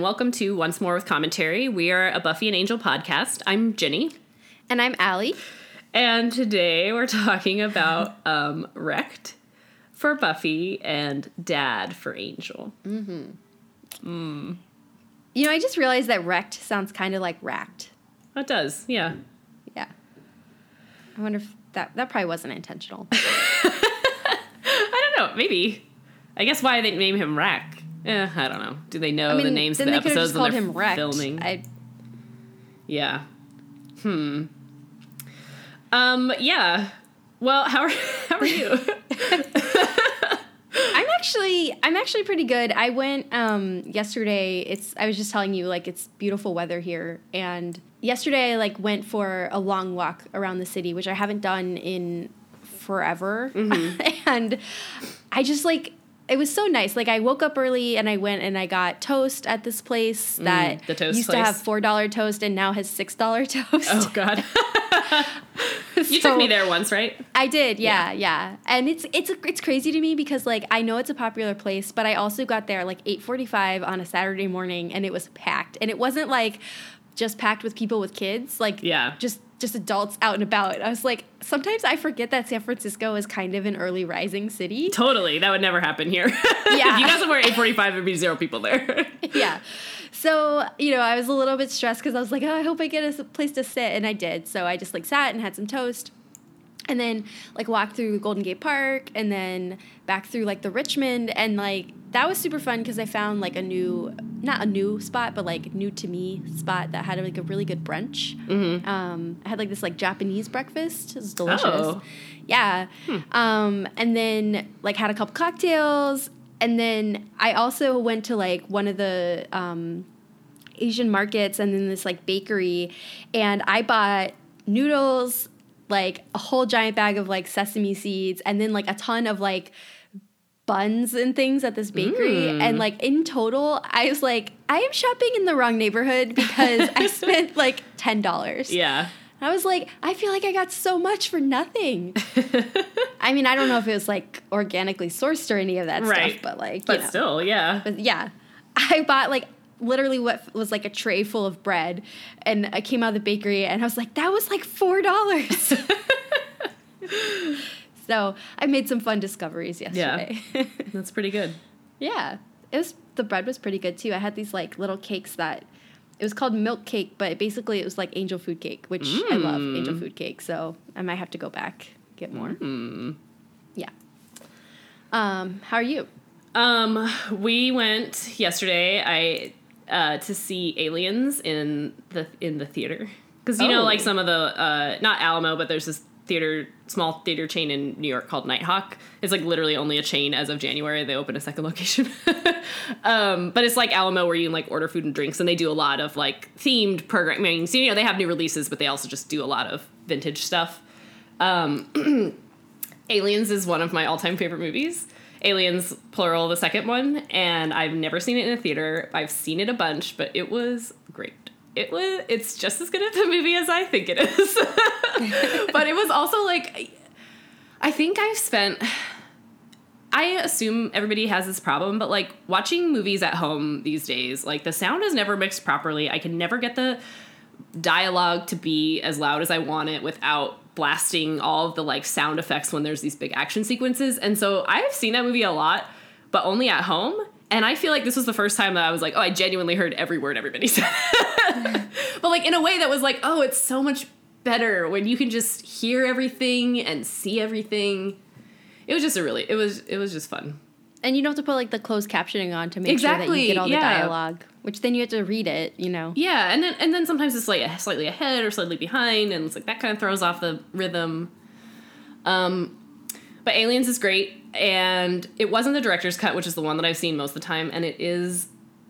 And welcome to Once More with Commentary. We are a Buffy and Angel podcast. I'm Jenny, And I'm Allie. and today we're talking about um, Wrecked for Buffy and Dad for Angel. Mm-hmm. You know, I just realized that wrecked sounds kind of like racked. It does, yeah. Yeah. I wonder if that that probably wasn't intentional. I don't know, maybe. I guess why they name him Rack. Eh, I don't know. Do they know I mean, the names of the episodes when they're him wrecked. filming? I, Yeah. Hmm. Um. Yeah. Well, how are how are you? I'm actually I'm actually pretty good. I went um yesterday. It's I was just telling you like it's beautiful weather here, and yesterday I like went for a long walk around the city, which I haven't done in forever, and I just like. It was so nice. Like I woke up early and I went and I got toast at this place mm, that the toast used place. to have four dollar toast and now has six dollar toast. oh God. you So- took me there once, right? I did, yeah, yeah, And it's it's it's crazy to me because like I know it's a popular place, but I also got there like eight forty five on a Saturday morning, and it was packed, and it wasn't like just packed with people with kids, like Yeah. just just adults out and about. I was like, sometimes I forget that San Francisco is kind of an early rising city. Totally. That would never happen here. Yeah. if you guys were 845, there'd be zero people there. yeah. So, you know, I was a little bit stressed because I was like, oh, I hope I get a place to sit. And I did. So I just like sat and had some toast. And then like walked through Golden Gate Park and then back through like the Richmond. And like that was super fun because I found like a new, not a new spot, but like new to me spot that had like a really good brunch. Mm-hmm. Um, I had like this like Japanese breakfast. It was delicious. Oh. Yeah. Um, and then like had a couple cocktails. And then I also went to like one of the um, Asian markets and then this like bakery. And I bought noodles, like a whole giant bag of like sesame seeds, and then like a ton of like buns and things at this bakery. Mm. And like in total, I was like, I am shopping in the wrong neighborhood because I spent like $10. yeah. I was like, I feel like I got so much for nothing. I mean, I don't know if it was like organically sourced or any of that Right. stuff, but like, But know. still, yeah. But yeah, I bought like literally what was like a tray full of bread, and I came out of the bakery and I was like, that was like four dollars. so I made some fun discoveries yesterday. That's pretty good. Yeah. It was the bread was pretty good too. I had these like little cakes that it was called milk cake, but basically it was like angel food cake, which I love angel food cake. So I might have to go back get more. Mm. Yeah. Um, how are you? Um, we went yesterday. I uh, to see Aliens in the in the theater because you know Oh. like some of the uh, not Alamo, but there's this theater small theater chain in New York called Nighthawk. It's like literally only a chain as of January. They opened a second location, um, but it's like Alamo where you can like order food and drinks, and they do a lot of like themed programming. So you know they have new releases, but they also just do a lot of vintage stuff. Um, Aliens is one of my all-time favorite movies. Aliens plural, the second one, and I've never seen it in a theater. I've seen it a bunch, but it was great. It was it's just as good of a movie as I think it is. but it was also like I think I've spent I assume everybody has this problem, but like watching movies at home these days, like the sound is never mixed properly. I can never get the dialogue to be as loud as I want it without blasting all of the like sound effects when there's these big action sequences. And so I've seen that movie a lot, but only at home. And I feel like this was the first time that I was like, oh, I genuinely heard every word everybody said. but like in a way that was like, oh, it's so much better when you can just hear everything and see everything. It was just a really it was it was just fun. And you don't have to put like the closed captioning on to make sure that Exactly, you get all the yeah. dialogue, which then you have to read it, you know. Yeah, and then and then sometimes it's like slightly ahead or slightly behind, and it's like that kind of throws off the rhythm. Um, but Aliens is great, and it wasn't the director's cut, which is the one that I've seen most of the time, and it is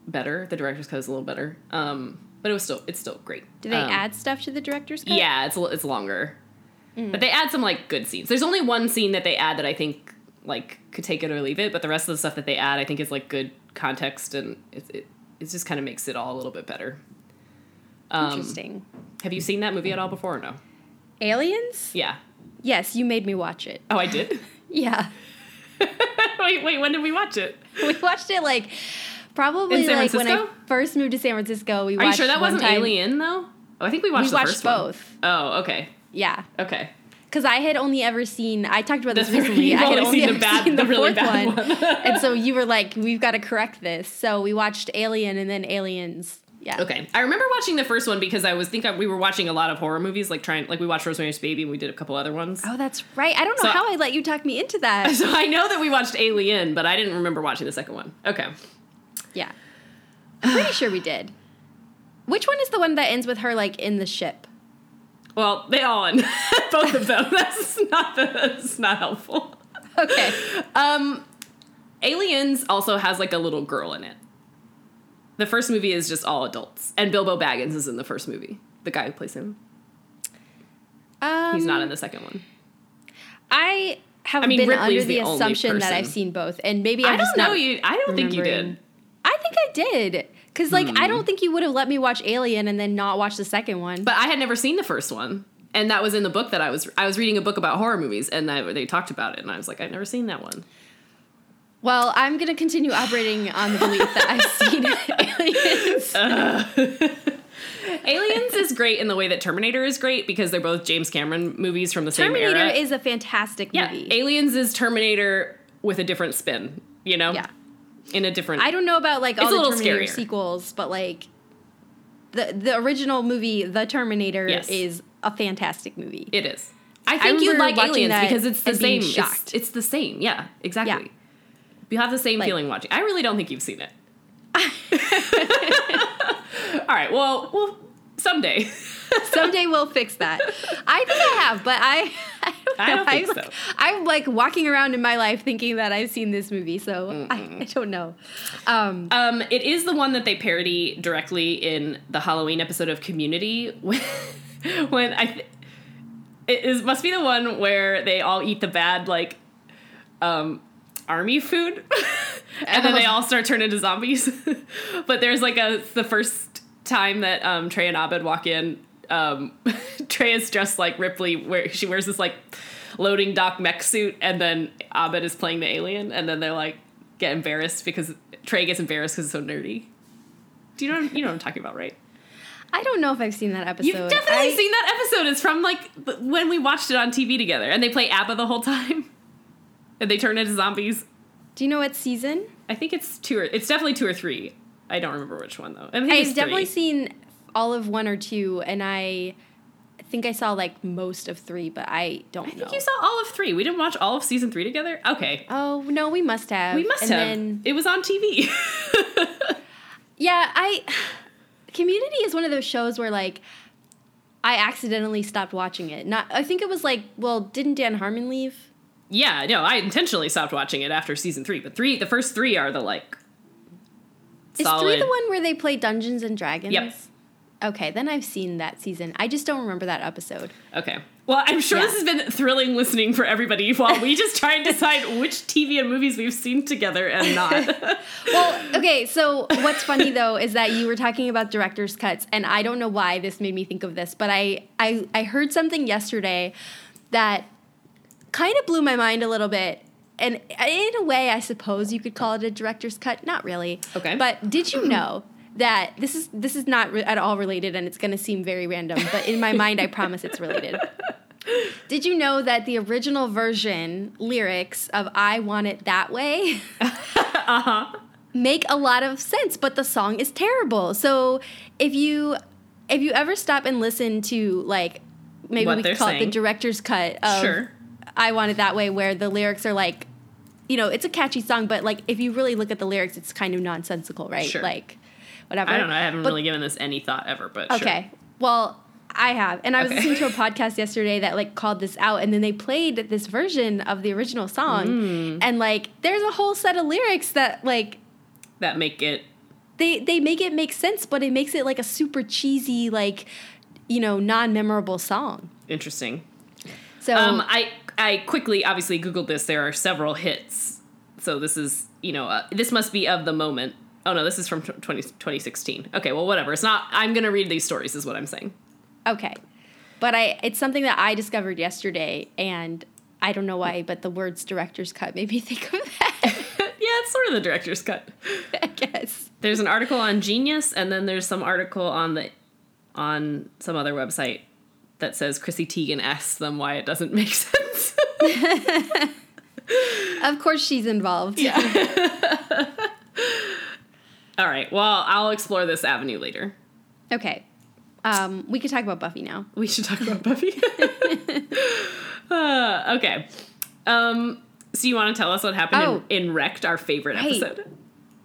better. The director's cut is a little better, um, but it was still it's still great. Do they Um, add stuff to the director's cut? Yeah, it's a it's longer, but they add some like good scenes. There's only one scene that they add that I think like could take it or leave it, but the rest of the stuff that they add I think is like good context and it it, it just kind of makes it all a little bit better. Um, Interesting. Have you seen that movie at all before or no? Aliens? Yeah. Yes, you made me watch it. Oh, I did. Yeah. wait, wait. When did we watch it? we watched it like Probably like when I first moved to San Francisco, we Are you sure that wasn't time- Alien though? Oh, I think we watched We watched first one. both. Oh, okay. Yeah. Okay. Because I had only ever seen, I talked about this The- recently. I had only only seen the bad- seen the, the really fourth bad one. one. and so you were like, we've got to correct this. So we watched Alien and then Aliens. Yeah. Okay. I remember watching the first one because I was think I, we were watching a lot of horror movies, like trying like we watched Rosemary's Baby and we did a couple other ones. Oh, that's right. I don't know So- how I let you talk me into that. So I know that we watched Alien, but I didn't remember watching the second one. Okay. yeah. I'm pretty sure we did. Which one is the one that ends with her like in the ship? Well, they all end. Both of them. That's not that's not helpful. Okay. Um Aliens also has like a little girl in it. The first movie is just all adults. And Bilbo Baggins is in the first movie. The guy who plays him. Um, He's not in the second one. I have I mean, been Ripley's under the, the assumption that I've seen both, and maybe I'm I don't know not you I don't think you did. I think I did. Cause like Hmm. I don't think you would have let me watch Alien and then not watch the second one. But I had never seen the first one. And that was in the book that I was I was reading a book about horror movies and I, they talked about it and I was like I've never seen that one. well, I'm gonna continue operating on the belief that I've seen Aliens. Aliens is great in the way that Terminator is great because they're both James Cameron movies from the same Terminator era. is a fantastic yeah, movie. Aliens is Terminator with a different spin, you know? yeah. In a different I don't know about like all the Terminator scarier. sequels, but like the the original movie, The Terminator, Yes. is a fantastic movie. It is. I think you'd like Aliens because it's the same. It's, it's the same. Yeah, exactly. Yeah. You have the same Like- feeling watching. I really don't think you've seen it. All right. Well, well, someday. Someday we'll fix that. I think I have, but I, I don't, I don't think I'm, so. like, I'm like walking around in my life thinking that I've seen this movie, so I, I don't know. Um, Um, it is the one that they parody directly in the Halloween episode of Community when, when I th- it is must be the one where they all eat the bad like um army food and then they all start turning into zombies. but there's like a the first time that um Troy and Abed walk in um Troy is dressed like Ripley where she wears this like loading dock mech suit and then Abed is playing the alien and then they're like get embarrassed because Troy gets embarrassed because it's so nerdy. Do you know you know what I'm talking about, right? I don't know if I've seen that episode. You've definitely I- seen that episode. It's from like when we watched it on TV together, and they play ABBA the whole time, and they turn into zombies. Do you know what season? I think it's two or it's definitely two or three. I don't remember which one though. I I've definitely seen all of one or two, and I think I saw like most of three, but I don't I know. think you saw all of three. We didn't watch all of season three together. Okay, oh no, we must have. we must and have. Then, it was on TV. yeah, I. Community is one of those shows where like I accidentally stopped watching it. Not, I think it was like, well, didn't Dan Harmon leave? yeah, no, I intentionally stopped watching it after season three. But three, the first three are the like Is solid. three the one where they play Dungeons and Dragons? Yep. Okay, then I've seen that season. I just don't remember that episode. Okay. Well, I'm sure Yeah. this has been thrilling listening for everybody while we just try and decide which TV and movies we've seen together and not. Well, okay, so what's funny though is that you were talking about director's cuts, and I don't know why this made me think of this, but I I, I heard something yesterday that kind of blew my mind a little bit. And in a way, I suppose you could call it a director's cut. Not really. Okay. But did you know that this is this is not re- at all related, and it's going to seem very random, but in my mind, I promise it's related. Did you know that the original version lyrics of "I Want It That Way" uh-huh. make a lot of sense, but the song is terrible. So if you if you ever stop and listen to like maybe What we could call it the director's cut of Sure. I Want It That Way, where the lyrics are like you know, it's a catchy song, but like if you really look at the lyrics, it's kind of nonsensical, right? Sure. Like whatever. I don't know. I haven't But- really given this any thought ever, but sure. Okay. Well, I have. And I was Okay. listening to a podcast yesterday that like called this out and then they played this version of the original song. Mm. And like there's a whole set of lyrics that like That make it they they make it make sense, but it makes it like a super cheesy, like you know, non-memorable song. interesting. So Um, I I quickly obviously googled this. There are several hits, so this is you know uh, this must be of the moment. Oh no, this is from tw 20, 2016. Okay, well whatever. It's not. I'm gonna read these stories. Is what I'm saying. okay, but I it's something that I discovered yesterday, and I don't know why, but the words director's cut made me think of that. yeah, it's sort of the director's cut. I guess. There's an article on Genius, and then there's some article on the on some other website that says Chrissy Teigen asks them why it doesn't make sense. Of course, she's involved. Yeah. All right. Well, I'll explore this avenue later. Okay. Um, we could talk about Buffy now. We should talk about Buffy. uh, okay. Um, so you want to tell us what happened Oh. in, in Wrecked, our favorite Right. episode?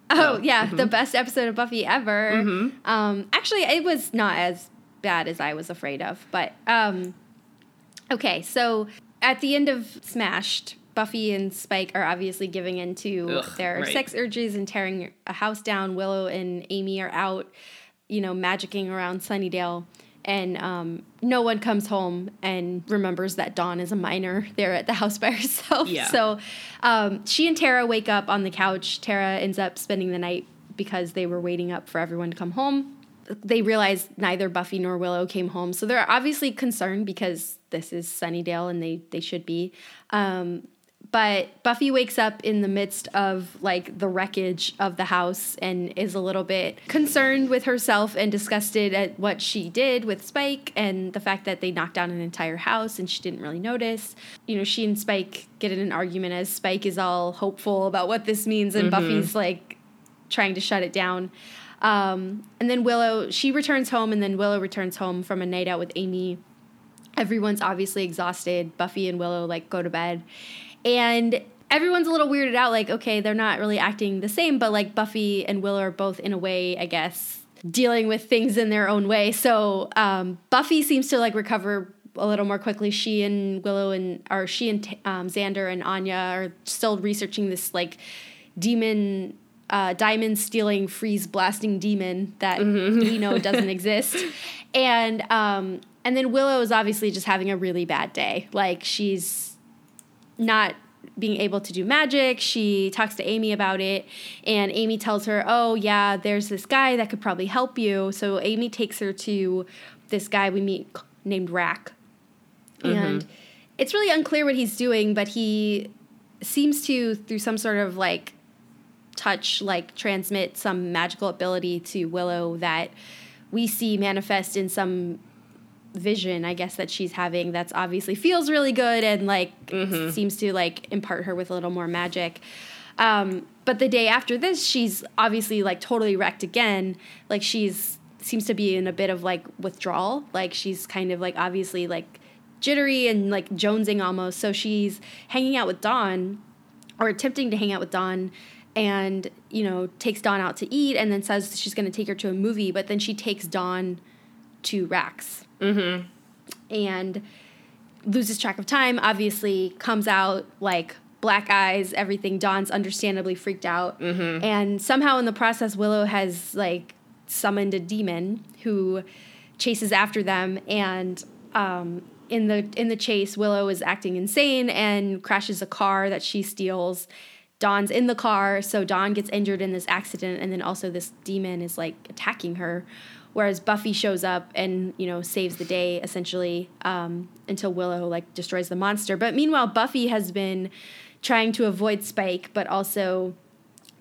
Oh, Oh, yeah, the best episode of Buffy ever. Mm-hmm. Um, actually, it was not as bad as I was afraid of, but um, okay. So at the end of Smashed, Buffy and Spike are obviously giving in to Ugh, their right. sex urges and tearing a house down. Willow and Amy are out, you know, magicking around Sunnydale. And um, no one comes home and remembers that Dawn is a minor there at the house by herself. Yeah. So um, she and Tara wake up on the couch. Tara ends up spending the night because they were waiting up for everyone to come home. They realize neither Buffy nor Willow came home, so they're obviously concerned because this is Sunnydale and they they should be. Um, but Buffy wakes up in the midst of like the wreckage of the house and is a little bit concerned with herself and disgusted at what she did with Spike and the fact that they knocked down an entire house and she didn't really notice. You know, she and Spike get in an argument as Spike is all hopeful about what this means and Buffy's like trying to shut it down. Um, and then Willow, she returns home, and then Willow returns home from a night out with Amy. Everyone's obviously exhausted. Buffy and Willow like go to bed, and everyone's a little weirded out. Like, okay, they're not really acting the same, but like Buffy and Willow are both in a way, I guess, dealing with things in their own way. So um, Buffy seems to like recover a little more quickly. She and Willow and or she and um, Xander and Anya are still researching this like demon uh, diamond stealing freeze blasting demon that we know doesn't exist. And um and then willow is obviously just having a really bad day. Like she's not being able to do magic. She talks to amy about it and amy tells her oh yeah there's this guy that could probably help you. So amy takes her to this guy we meet named rack. And it's really unclear what he's doing but he seems to through some sort of like touch like transmit some magical ability to willow that we see manifest in some vision i guess that she's having that's obviously feels really good and like seems to like impart her with a little more magic. Um, but the day after this she's obviously like totally wrecked again. Like she's seems to be in a bit of like withdrawal. Like she's kind of like obviously like jittery and like jonesing almost. So she's hanging out with dawn or attempting to hang out with Dawn and, you know, takes Dawn out to eat and then says she's going to take her to a movie, but then she takes Dawn to Rack's. Mm-hmm. And loses track of time, obviously comes out like black eyes, everything. Dawn's understandably freaked out. And somehow in the process, Willow has like summoned a demon who chases after them and um, in the in the chase willow is acting insane and crashes a car that she steals dawn's in the car so dawn gets injured in this accident and then also this demon is like attacking her. Whereas buffy shows up and you know saves the day essentially um, until willow like destroys the monster. But meanwhile buffy has been trying to avoid spike but also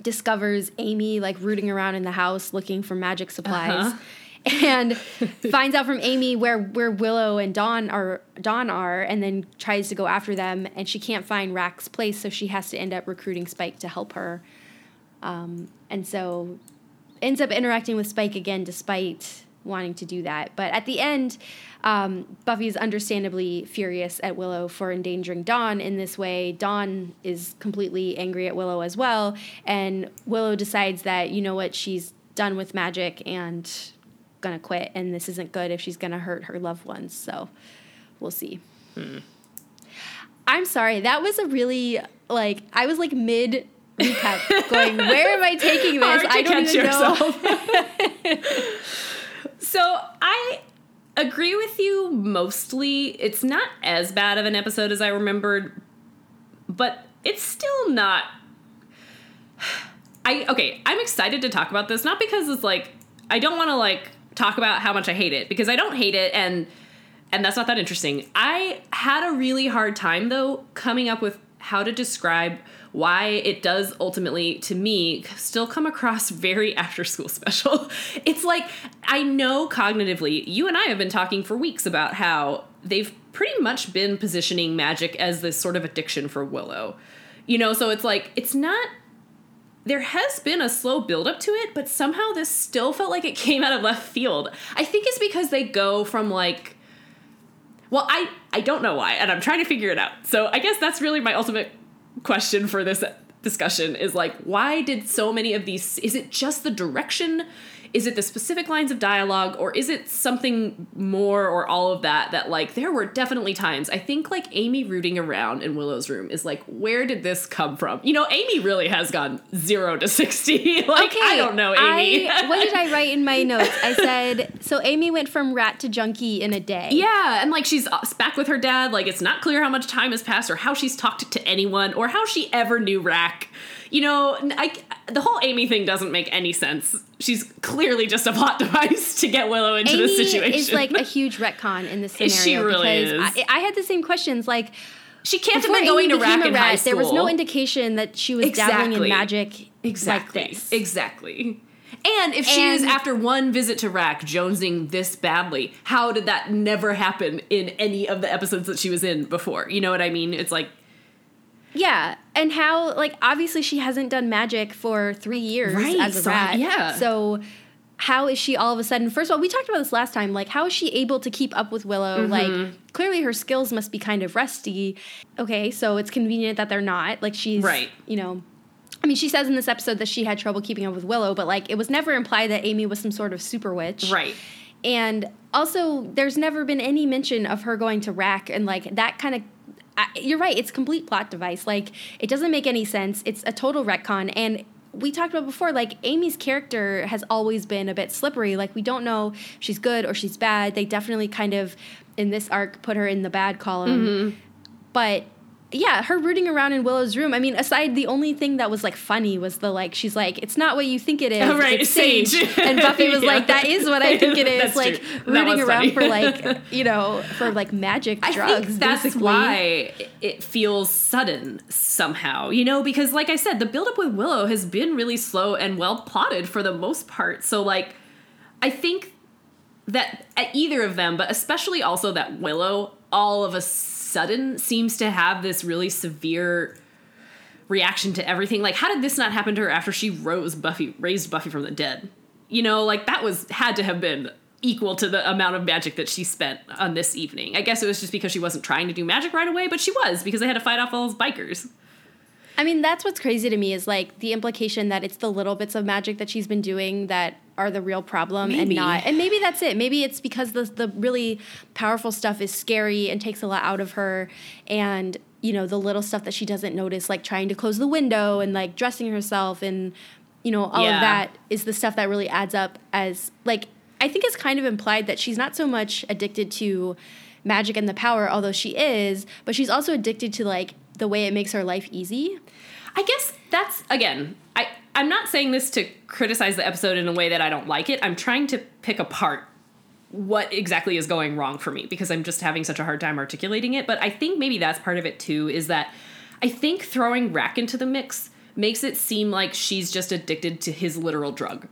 discovers Amy like rooting around in the house looking for magic supplies. And finds out from Amy where where Willow and Dawn are Dawn are, and then tries to go after them, and she can't find Rack's place, so she has to end up recruiting Spike to help her. Um, and so ends up interacting with Spike again, despite wanting to do that. But at the end, um, Buffy is understandably furious at Willow for endangering Dawn in this way. Dawn is completely angry at Willow as well, and Willow decides that you know what, she's done with magic and gonna quit, and this isn't good if she's gonna hurt her loved ones. So we'll see. I'm sorry, that was a really like I was like mid recap going, where am I taking this? To I don't catch even know. so I agree with you mostly. It's not as bad of an episode as I remembered, but it's still not. I okay. I'm excited to talk about this, not because it's like I don't want to like talk about how much I hate it because I don't hate it, and and that's not that interesting. I had a really hard time though coming up with how to describe why it does ultimately to me still come across very after school special. It's like I know cognitively, you and I have been talking for weeks about how they've pretty much been positioning magic as this sort of addiction for Willow. You know, so it's like it's not there has been a slow build up to it, but somehow this still felt like it came out of left field. I think it's because they go from like well, I I don't know why, and I'm trying to figure it out. So I guess that's really my ultimate question for this discussion is like why did so many of these is it just the direction is it the specific lines of dialogue or is it something more or all of that that like there were definitely times i think like amy rooting around in willow's room is like where did this come from? You know amy really has gone 0 to 60 like okay, i don't know amy. I, what did i write in my notes? I said so amy went from rat to junkie in a day. Yeah and like she's uh, back with her dad like it's not clear how much time has passed or how she's talked to anyone or how she ever knew rack you know, I, the whole Amy thing doesn't make any sense. She's clearly just a plot device to get Willow into Amy this situation. is like a huge retcon in this scenario. she really is. I, I, had the same questions. Like, she can't have been going Amy to rack in high school. There was no indication that she was exactly. dabbling in magic exactly. like this. Exactly. And if she is after one visit to Rack jonesing this badly, how did that never happen in any of the episodes that she was in before? You know what I mean? It's like yeah, and how like obviously she hasn't done magic for three years right, as a so, rat. Yeah. So how is she all of a sudden? First of all, we talked about this last time. Like, how is she able to keep up with Willow? Mm-hmm. Like, clearly her skills must be kind of rusty. Okay, so it's convenient that they're not. Like, she's right. You know. I mean, she says in this episode that she had trouble keeping up with Willow, but like, it was never implied that Amy was some sort of super witch. Right. And also, there's never been any mention of her going to Rack, and like that kind of I, you're right. It's complete plot device. Like it doesn't make any sense. It's a total retcon. And we talked about before. Like Amy's character has always been a bit slippery. Like we don't know if she's good or she's bad. They definitely kind of in this arc put her in the bad column. Mm-hmm. But yeah, her rooting around in Willow's room. I mean, aside the only thing that was like funny was the like she's like it's not what you think it is. Oh, right, it's Sage. Sage. and Buffy was yeah. like that is what I think it is. like rooting around for like you know for like magic I drugs. Think that's basically. why it feels sudden somehow. You know, because like I said, the buildup with Willow has been really slow and well plotted for the most part. So like, I think that at either of them, but especially also that Willow, all of a sudden seems to have this really severe reaction to everything. Like, how did this not happen to her after she rose Buffy, raised Buffy from the dead? You know, like that was had to have been equal to the amount of magic that she spent on this evening. I guess it was just because she wasn't trying to do magic right away, but she was because they had to fight off all those bikers. I mean, that's what's crazy to me is like the implication that it's the little bits of magic that she's been doing that are the real problem maybe. and not and maybe that's it maybe it's because the the really powerful stuff is scary and takes a lot out of her and you know the little stuff that she doesn't notice like trying to close the window and like dressing herself and you know all yeah. of that is the stuff that really adds up as like i think it's kind of implied that she's not so much addicted to magic and the power although she is but she's also addicted to like the way it makes her life easy i guess that's again I'm not saying this to criticize the episode in a way that I don't like it. I'm trying to pick apart what exactly is going wrong for me because I'm just having such a hard time articulating it. But I think maybe that's part of it too is that I think throwing Rack into the mix makes it seem like she's just addicted to his literal drug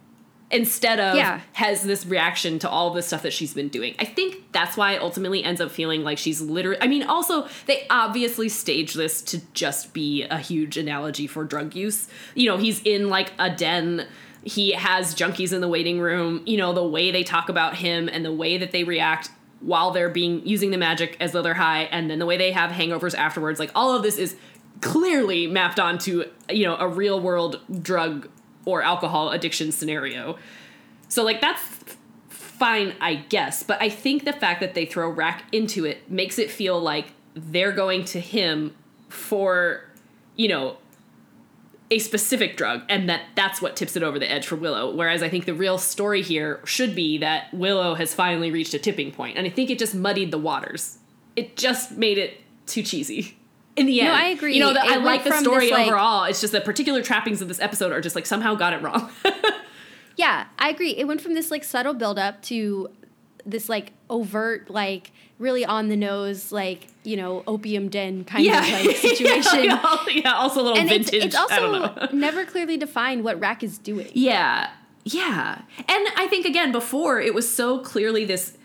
instead of yeah. has this reaction to all the stuff that she's been doing. I think that's why it ultimately ends up feeling like she's literally. I mean, also, they obviously stage this to just be a huge analogy for drug use. You know, he's in like a den. He has junkies in the waiting room. You know, the way they talk about him and the way that they react while they're being using the magic as though they're high, and then the way they have hangovers afterwards. Like all of this is clearly mapped onto you know a real world drug or alcohol addiction scenario. So like that's fine, I guess, but I think the fact that they throw Rack into it makes it feel like they're going to him for, you know, a specific drug and that that's what tips it over the edge for Willow. Whereas I think the real story here should be that Willow has finally reached a tipping point, and I think it just muddied the waters. It just made it too cheesy in the end. No, I agree. You know, the, I like the story this, like, overall. It's just the particular trappings of this episode are just like somehow got it wrong. yeah, I agree. It went from this like subtle build up to this like overt like really on the nose like you know opium den kind yeah. of like situation. yeah, yeah, also a little and vintage. it's, it's also never clearly defined what Rack is doing. Yeah. Yeah. And I think again before it was so clearly this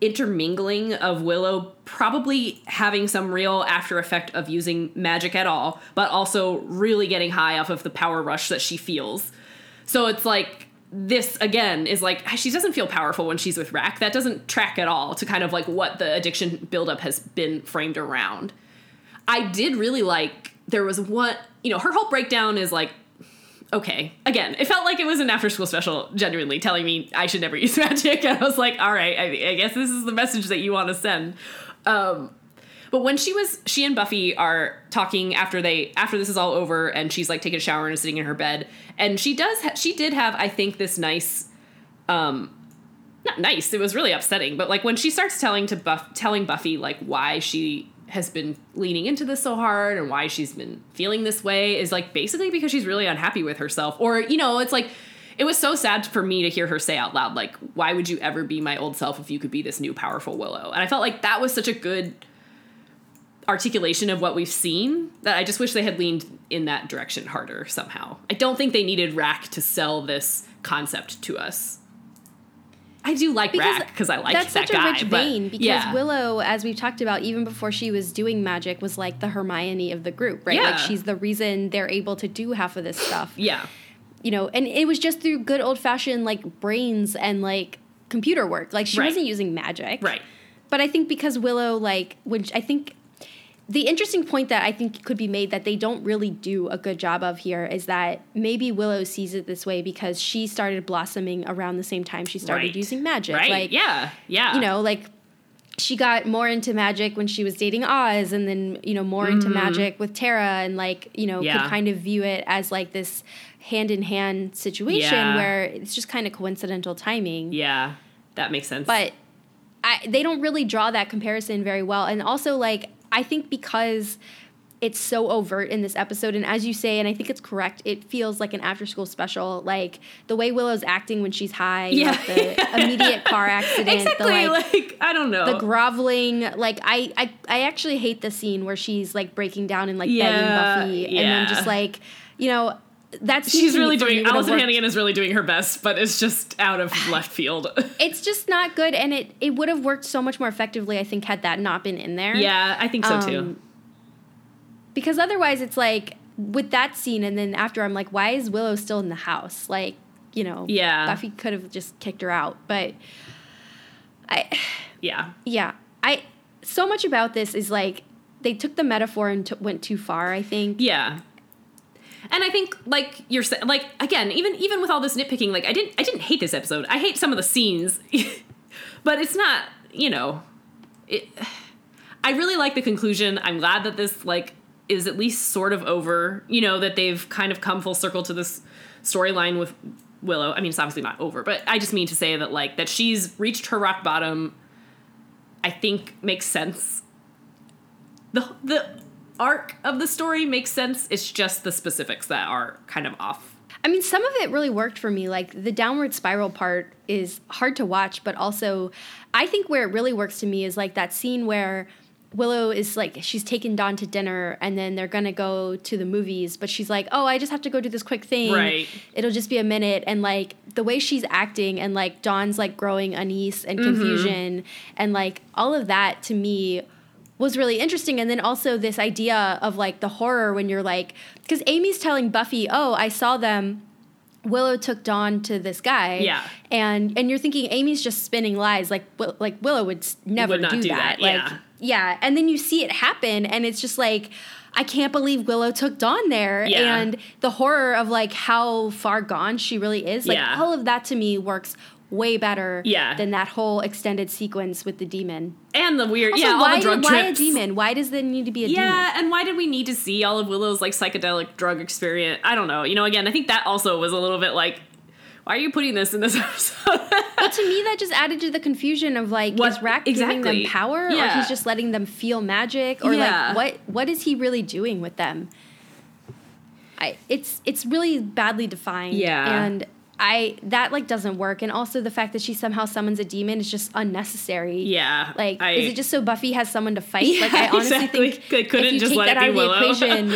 intermingling of Willow probably having some real after effect of using magic at all, but also really getting high off of the power rush that she feels. So it's like this again is like she doesn't feel powerful when she's with Rack. That doesn't track at all to kind of like what the addiction buildup has been framed around. I did really like there was one, you know, her whole breakdown is like okay. Again, it felt like it was an after school special, genuinely telling me I should never use magic. And I was like, all right, I, I guess this is the message that you want to send. Um, but when she was, she and Buffy are talking after they, after this is all over, and she's like taking a shower and is sitting in her bed, and she does, ha- she did have, I think, this nice, um, not nice. It was really upsetting. But like when she starts telling to Buff, telling Buffy like why she has been leaning into this so hard and why she's been feeling this way is like basically because she's really unhappy with herself. Or you know, it's like it was so sad for me to hear her say out loud like, "Why would you ever be my old self if you could be this new powerful Willow?" And I felt like that was such a good articulation of what we've seen that I just wish they had leaned in that direction harder somehow. I don't think they needed Rack to sell this concept to us. I do like Because Rack because I like That's that such guy. a rich vein because yeah. Willow, as we've talked about, even before she was doing magic, was like the Hermione of the group, right? Yeah. Like she's the reason they're able to do half of this stuff. yeah, You know, and it was just through good old fashioned like brains and like computer work. Like she Right. wasn't using magic. right. But I think because Willow, like, which I think the interesting point that I think could be made that they don't really do a good job of here is that maybe Willow sees it this way because she started blossoming around the same time she started Right. using magic. Right. Like, yeah. Yeah. you know, like she got more into magic when she was dating Oz and then, you know, more into magic with Tara and like, you know, Mm-hmm. Yeah. could kind of view it as like this hand in hand situation Yeah. where it's just kind of coincidental timing. Yeah. That makes sense. But I, they don't really draw that comparison very well. And also, like, I think because it's so overt in this episode, and as you say, and I think it's correct, it feels like an after school special. Like the way Willow's acting when she's high, Yeah. like the immediate car accident, exactly. the like, like, I don't know. the groveling. Like I, I, I actually hate the scene where she's like breaking down and like Yeah, begging Buffy, and yeah. then just like, you know. That scene She's really doing. Alyson Hannigan is really doing her best, but it's just out of left field. It's just not good, and it it would have worked so much more effectively. I think had that not been in there. yeah, I think so too. Um, because otherwise it's like with that scene and then after i'm like why is willow still in the house like you know Yeah. buffy could have just kicked her out but i Yeah. yeah i so much about this is like they took the metaphor and t- went too far i think Yeah. And I think like you're like again, even even with all this nitpicking, like I didn't I didn't hate this episode. I hate some of the scenes. but it's not, you know, it I really like the conclusion. I'm glad that this like is at least sort of over, you know, that they've kind of come full circle to this storyline with Willow. I mean, it's obviously not over, but I just mean to say that like that she's reached her rock bottom I think makes sense. The the arc of the story makes sense. It's just the specifics that are kind of off. I mean, some of it really worked for me. Like the downward spiral part is hard to watch, but also I think where it really works to me is like that scene where Willow is like she's taken Dawn to dinner and then they're gonna go to the movies, but she's like, Oh, I just have to go do this quick thing. Right. It'll just be a minute and like the way she's acting and like Dawn's like growing unease and mm-hmm. confusion and like all of that to me was really interesting and then also this idea of like the horror when you're like because amy's telling buffy oh i saw them willow took dawn to this guy Yeah. and and you're thinking amy's just spinning lies like like willow would never Would not do, do that, that, like yeah. yeah and then you see it happen and it's just like I can't believe Willow took Dawn there, Yeah. and the horror of like how far gone she really is. Like Yeah. all of that to me works way better Yeah. than that whole extended sequence with the demon. And the weird, Also, yeah, all why, the drug why a demon? Why does there need to be a demon? Yeah, and why did we need to see all of Willow's like psychedelic drug experience? I don't know. You know, again, I think that also was a little bit like, why are you putting this in this episode? But to me, that just added to the confusion of like, What- is Rack giving them power, or Yeah. he's just letting them feel magic, or Yeah. like what what is he really doing with them? I it's it's really badly defined. Yeah. and I that like doesn't work, and also the fact that she somehow summons a demon is just unnecessary. Yeah, Like, I- is it just so Buffy has someone to fight? Yeah, like, I honestly exactly. think They couldn't if you just take let that it out be of the equation,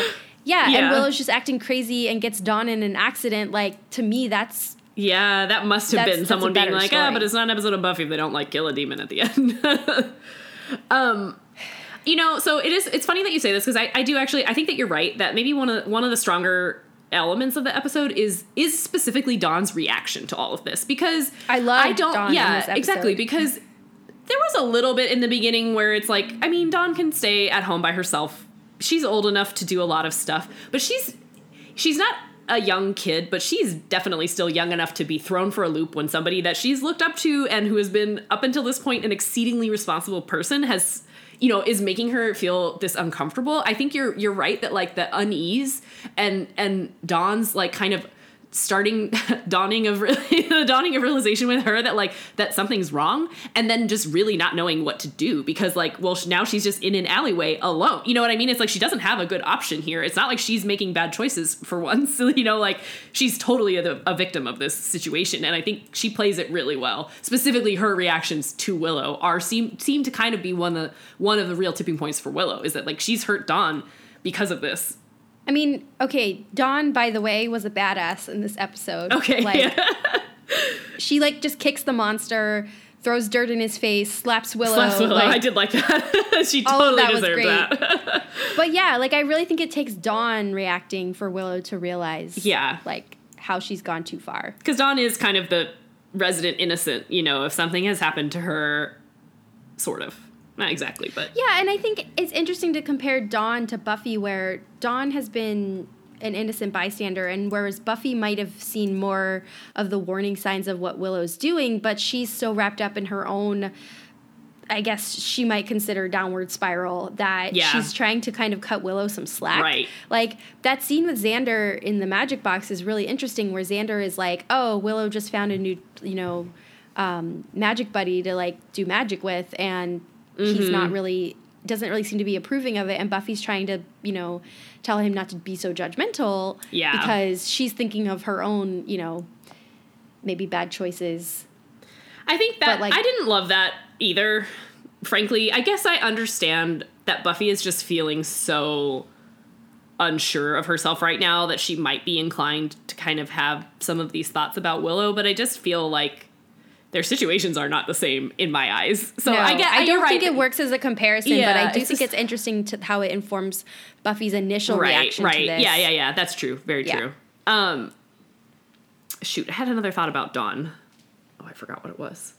yeah, Yeah. and Willow's just acting crazy and gets Dawn in an accident. Like to me, that's Yeah, that must have been someone being like, ah, but it's not an episode of Buffy if they don't like kill a demon at the end. um, you know, so it is. It's funny that you say this because I, I do actually. I think that you're right. That maybe one of one of the stronger elements of the episode is is specifically Dawn's reaction to all of this because I loved I don't Dawn yeah exactly because there was a little bit in the beginning where it's like I mean Dawn can stay at home by herself. She's old enough to do a lot of stuff, but she's she's not a young kid, but she's definitely still young enough to be thrown for a loop when somebody that she's looked up to and who has been up until this point an exceedingly responsible person has you know is making her feel this uncomfortable. I think you're you're right that like the unease and and Dawn's like kind of starting dawning of the dawning of realization with her that like that something's wrong and then just really not knowing what to do because like well now she's just in an alleyway alone. You know what i mean? It's like she doesn't have a good option here. It's not like she's making bad choices for once you know? Like she's totally a, a victim of this situation and i think she plays it really well. Specifically her reactions to willow are seem seem to kind of be one of the one of the real tipping points for willow is that like she's hurt dawn because of this I mean, okay, Dawn, by the way, was a badass in this episode. okay Like, yeah. she, like, just kicks the monster, throws dirt in his face, slaps Willow. Slaps Willow. like- I did like that. she totally that was deserved great. that. But yeah, like, I really think it takes Dawn reacting for Willow to realize, Yeah. like, how she's gone too far. Because Dawn is kind of the resident innocent, you know, if something has happened to her, sort of. Not exactly, but Yeah, and I think it's interesting to compare Dawn to Buffy, where Dawn has been an innocent bystander, and whereas Buffy might have seen more of the warning signs of what Willow's doing, but she's so wrapped up in her own. I guess she might consider downward spiral that Yeah. she's trying to kind of cut Willow some slack. Right. Like that scene with Xander in the magic box is really interesting where Xander is like, "Oh, Willow just found a new, you know, um, magic buddy to like do magic with and he's Mm-hmm. not really doesn't really seem to be approving of it and Buffy's trying to, you know, tell him not to be so judgmental Yeah. because she's thinking of her own, you know, maybe bad choices. I think that like- I didn't love that either. Frankly, I guess I understand that Buffy is just feeling so unsure of herself right now that she might be inclined to kind of have some of these thoughts about Willow, but I just feel like their situations are not the same in my eyes. So No, I get I don't think right. it works as a comparison, but I do it's think just- it's interesting to how it informs Buffy's initial right, reaction right. to this. Yeah, yeah, yeah. That's true. Very Yeah. true. Um, shoot, I had another thought about Dawn. Oh, I forgot what it was.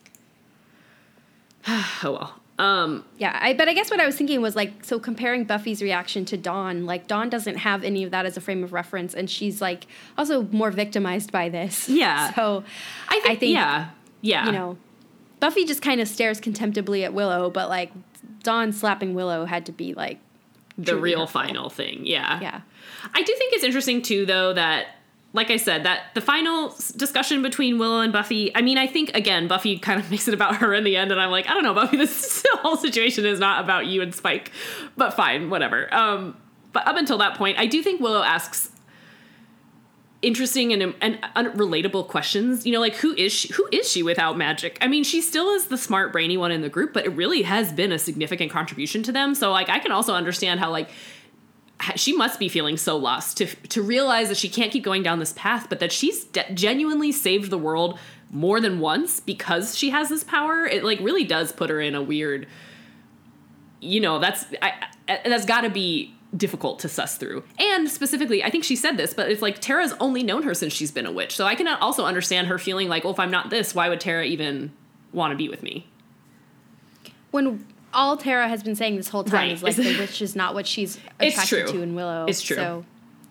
oh well. Um, Yeah, I, but I guess what I was thinking was like, so comparing Buffy's reaction to Dawn, like Dawn doesn't have any of that as a frame of reference, and she's like also more victimized by this. Yeah. So I think, I think, yeah, yeah. you know, Buffy just kind of stares contemptibly at Willow, but like Dawn slapping Willow had to be like the real final thing. Yeah. Yeah. I do think it's interesting too, though, that like I said, that the final discussion between Willow and Buffy. I mean, I think again, Buffy kind of makes it about her in the end, and I'm like, I don't know, Buffy, this whole situation is not about you and Spike, but fine, whatever. Um, but up until that point, I do think Willow asks interesting and and unrelatable questions. You know, like who is she? Who is she without magic? I mean, she still is the smart, brainy one in the group, but it really has been a significant contribution to them. So, like, I can also understand how like she must be feeling so lost to to realize that she can't keep going down this path, but that she's de- genuinely saved the world more than once because she has this power. It like really does put her in a weird. You know, that's I, that's got to be difficult to suss through. And specifically, I think she said this, but it's like Tara's only known her since she's been a witch. So I can also understand her feeling like, well, if I'm not this, why would Tara even want to be with me? when all Tara has been saying this whole time Right. is like the witch is not what she's attracted to in Willow. It's true. So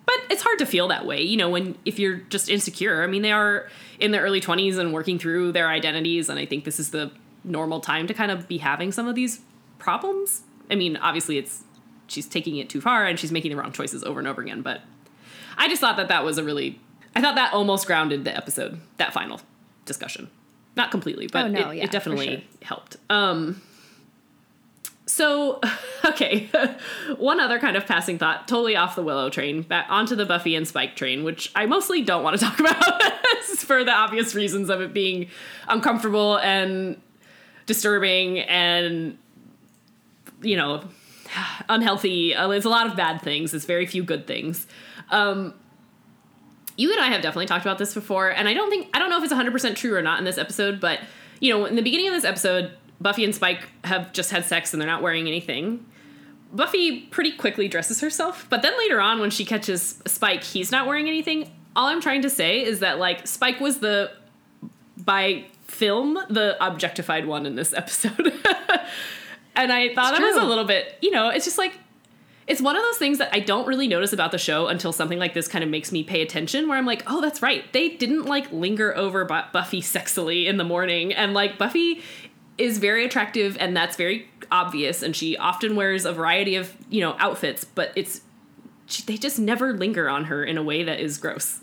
But it's hard to feel that way, you know, when if you're just insecure. I mean, they are in their early 20s and working through their identities, and I think this is the normal time to kind of be having some of these problems. I mean, obviously, it's she's taking it too far and she's making the wrong choices over and over again, but I just thought that that was a really I thought that almost grounded the episode, that final discussion. Not completely, but Oh, no, it, yeah, it definitely sure. helped. Um so, okay, one other kind of passing thought, totally off the Willow train, back onto the Buffy and Spike train, which I mostly don't want to talk about for the obvious reasons of it being uncomfortable and disturbing and you know unhealthy. Uh, It's a lot of bad things. It's very few good things. Um, you and I have definitely talked about this before, and I don't think I don't know if it's 100% true or not in this episode, but you know, in the beginning of this episode, Buffy and Spike have just had sex and they're not wearing anything. Buffy pretty quickly dresses herself, but then later on when she catches Spike, he's not wearing anything. All I'm trying to say is that like Spike was the by film the objectified one in this episode. and I thought It's it was a little bit, you know, it's just like it's one of those things that I don't really notice about the show until something like this kind of makes me pay attention where I'm like, "Oh, that's right. They didn't like linger over Bu- Buffy sexily in the morning." And like Buffy is very attractive and that's very obvious and she often wears a variety of, you know, outfits, but it's she, they just never linger on her in a way that is gross.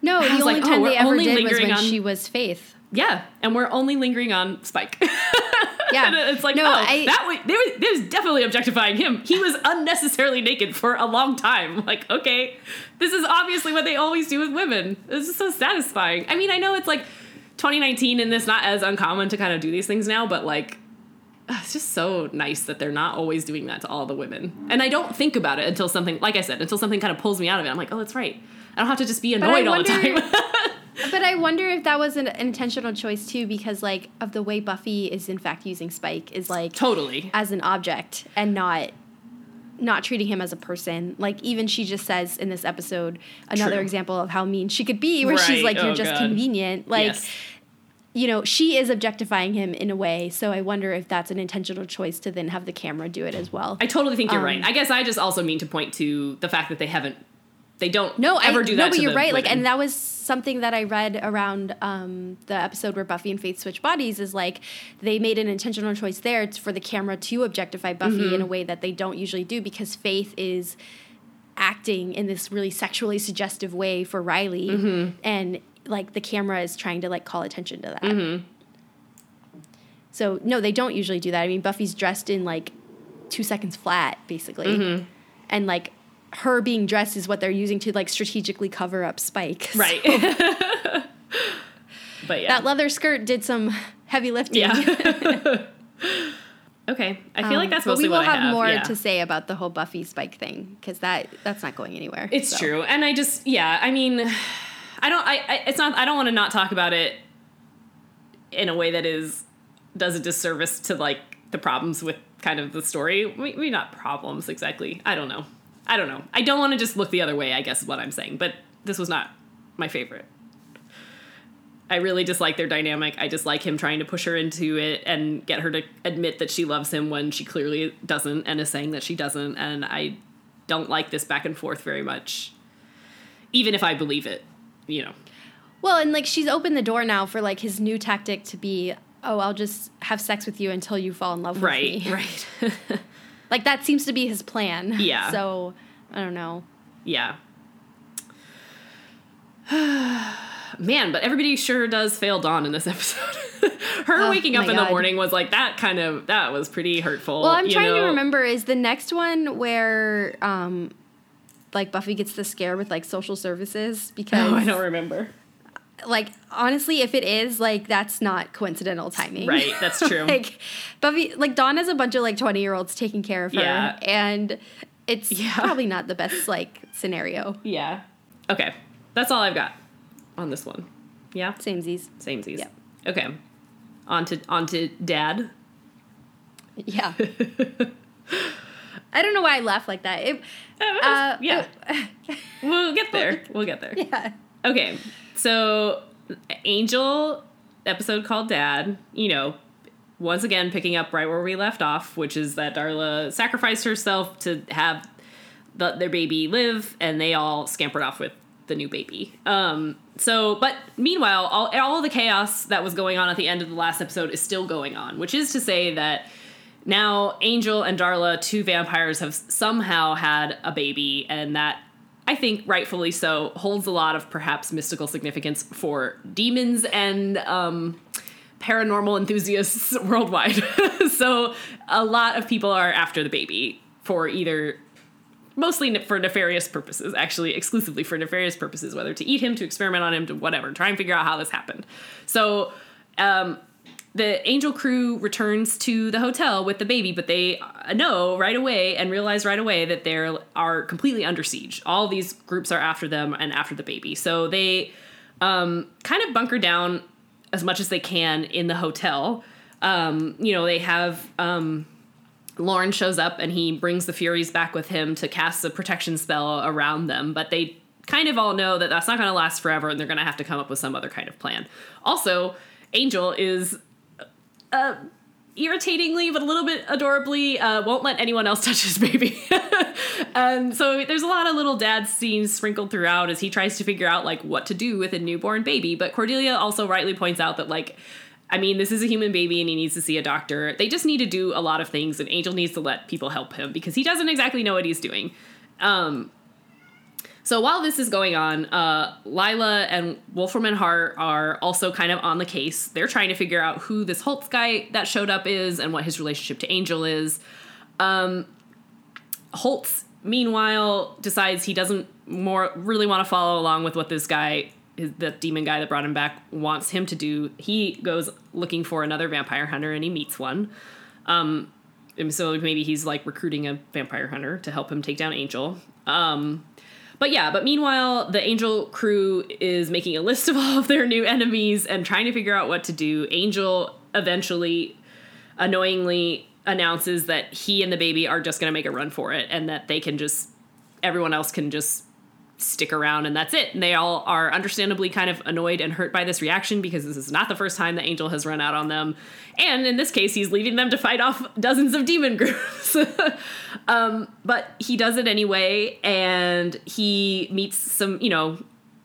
No, the only like, oh, time we're they ever did was when on- she was Faith. Yeah, and we're only lingering on Spike. Yeah, it's like, no, oh, I, that was, they was definitely objectifying him. He was unnecessarily naked for a long time. Like, okay, this is obviously what they always do with women. This is so satisfying. I mean, I know it's like 2019 and it's not as uncommon to kind of do these things now, but like, it's just so nice that they're not always doing that to all the women. And I don't think about it until something, like I said, until something kind of pulls me out of it. I'm like, oh, that's right. I don't have to just be annoyed all the time. but I wonder if that was an intentional choice too, because like of the way Buffy is in fact using Spike is like totally. as an object and not not treating him as a person. Like even she just says in this episode another True. example of how mean she could be, where she's like, "You're Oh, just God. convenient." Like. Yes. You know, she is objectifying him in a way, so I wonder if that's an intentional choice to then have the camera do it as well. I totally think you're Um, right. I guess I just also mean to point to the fact that they haven't, they don't No, ever I, do that. No, but you're right. Like, and that was something that I read around um, the episode where Buffy and Faith switch bodies. Is like they made an intentional choice there for the camera to objectify Buffy Mm-hmm. in a way that they don't usually do because Faith is acting in this really sexually suggestive way for Riley, Mm-hmm. and like the camera is trying to like call attention to that. Mm-hmm. So no, they don't usually do that. I mean, Buffy's dressed in like two seconds flat, basically, Mm-hmm. and like her being dressed is what they're using to like strategically cover up Spike. So right. but yeah, that leather skirt did some heavy lifting. yeah. okay, I feel like Um, that's but mostly we will what I have, have. more yeah. to say about the whole Buffy Spike thing because that that's not going anywhere. It's so. true, and I just yeah, I mean, I don't, I, I it's not, I don't want to not talk about it in a way that is does a disservice to like the problems with kind of the story. Maybe not problems exactly. I don't know. I don't know. I don't want to just look the other way. I guess is what I'm saying. But this was not my favorite. I really dislike their dynamic. I dislike him trying to push her into it and get her to admit that she loves him when she clearly doesn't and is saying that she doesn't. And I don't like this back and forth very much, even if I believe it. You know, Well, and like she's opened the door now for like his new tactic to be, oh, I'll just have sex with you until you fall in love right, with me. right, Like that seems to be his plan. Yeah. So I don't know. yeah. Man, but everybody sure does fail Dawn in this episode. her Oh, waking up in the morning was like that kind of that was pretty hurtful. Well, I'm trying to remember is the next one where um like Buffy gets the scare with like social services because Oh, I don't remember. Like honestly if it is like that's not coincidental timing. Right, that's true. like Buffy like Dawn has a bunch of like 20 year olds taking care of her Yeah. and it's Yeah. probably not the best like scenario. yeah. Okay, that's all I've got on this one. Yeah, Samesies. same Z's. Yep. Okay, on to on to Dad. Yeah. I don't know why I laugh like that. It, uh, yeah, we'll get there. We'll get there. yeah. Okay, so Angel episode called Dad, you know, once again picking up right where we left off, which is that Darla sacrificed herself to have the, their baby live, and they all scampered off with the new baby. Um, so, but meanwhile, all, all the chaos that was going on at the end of the last episode is still going on, which is to say that now Angel and Darla, two vampires, have somehow had a baby, and that I think rightfully so holds a lot of perhaps mystical significance for demons and um, paranormal enthusiasts worldwide. so a lot of people are after the baby for either mostly for nefarious purposes, actually exclusively for nefarious purposes, whether to eat him, to experiment on him, to whatever, try and figure out how this happened. So, um, the angel crew returns to the hotel with the baby, but they uh, know right away and realize right away that they are completely under siege. All these groups are after them and after the baby. So they um, kind of bunker down as much as they can in the hotel. Um, you know, they have um, Lorne shows up and he brings the Furies back with him to cast a protection spell around them, but they kind of all know that that's not going to last forever and they're going to have to come up with some other kind of plan. Also, Angel is uh, irritatingly but a little bit adorably uh, won't let anyone else touch his baby and so there's a lot of little dad scenes sprinkled throughout as he tries to figure out like what to do with a newborn baby but cordelia also rightly points out that like I mean, this is a human baby and he needs to see a doctor. They just need to do a lot of things, and Angel needs to let people help him because he doesn't exactly know what he's doing. Um, so while this is going on, uh, Lilah and Wolfram and Hart are also kind of on the case. They're trying to figure out who this Holtz guy that showed up is and what his relationship to Angel is. Um, Holtz, meanwhile, decides he doesn't more really want to follow along with what this guy the demon guy that brought him back wants him to do. He goes looking for another vampire hunter and he meets one. Um, and so maybe he's like recruiting a vampire hunter to help him take down Angel. Um, but yeah, but meanwhile, the Angel crew is making a list of all of their new enemies and trying to figure out what to do. Angel eventually, annoyingly, announces that he and the baby are just going to make a run for it and that they can just, everyone else can just stick around and that's it. And they all are understandably kind of annoyed and hurt by this reaction because this is not the first time that Angel has run out on them. And in this case, he's leaving them to fight off dozens of demon groups. um, but he does it anyway, and he meets some, you know,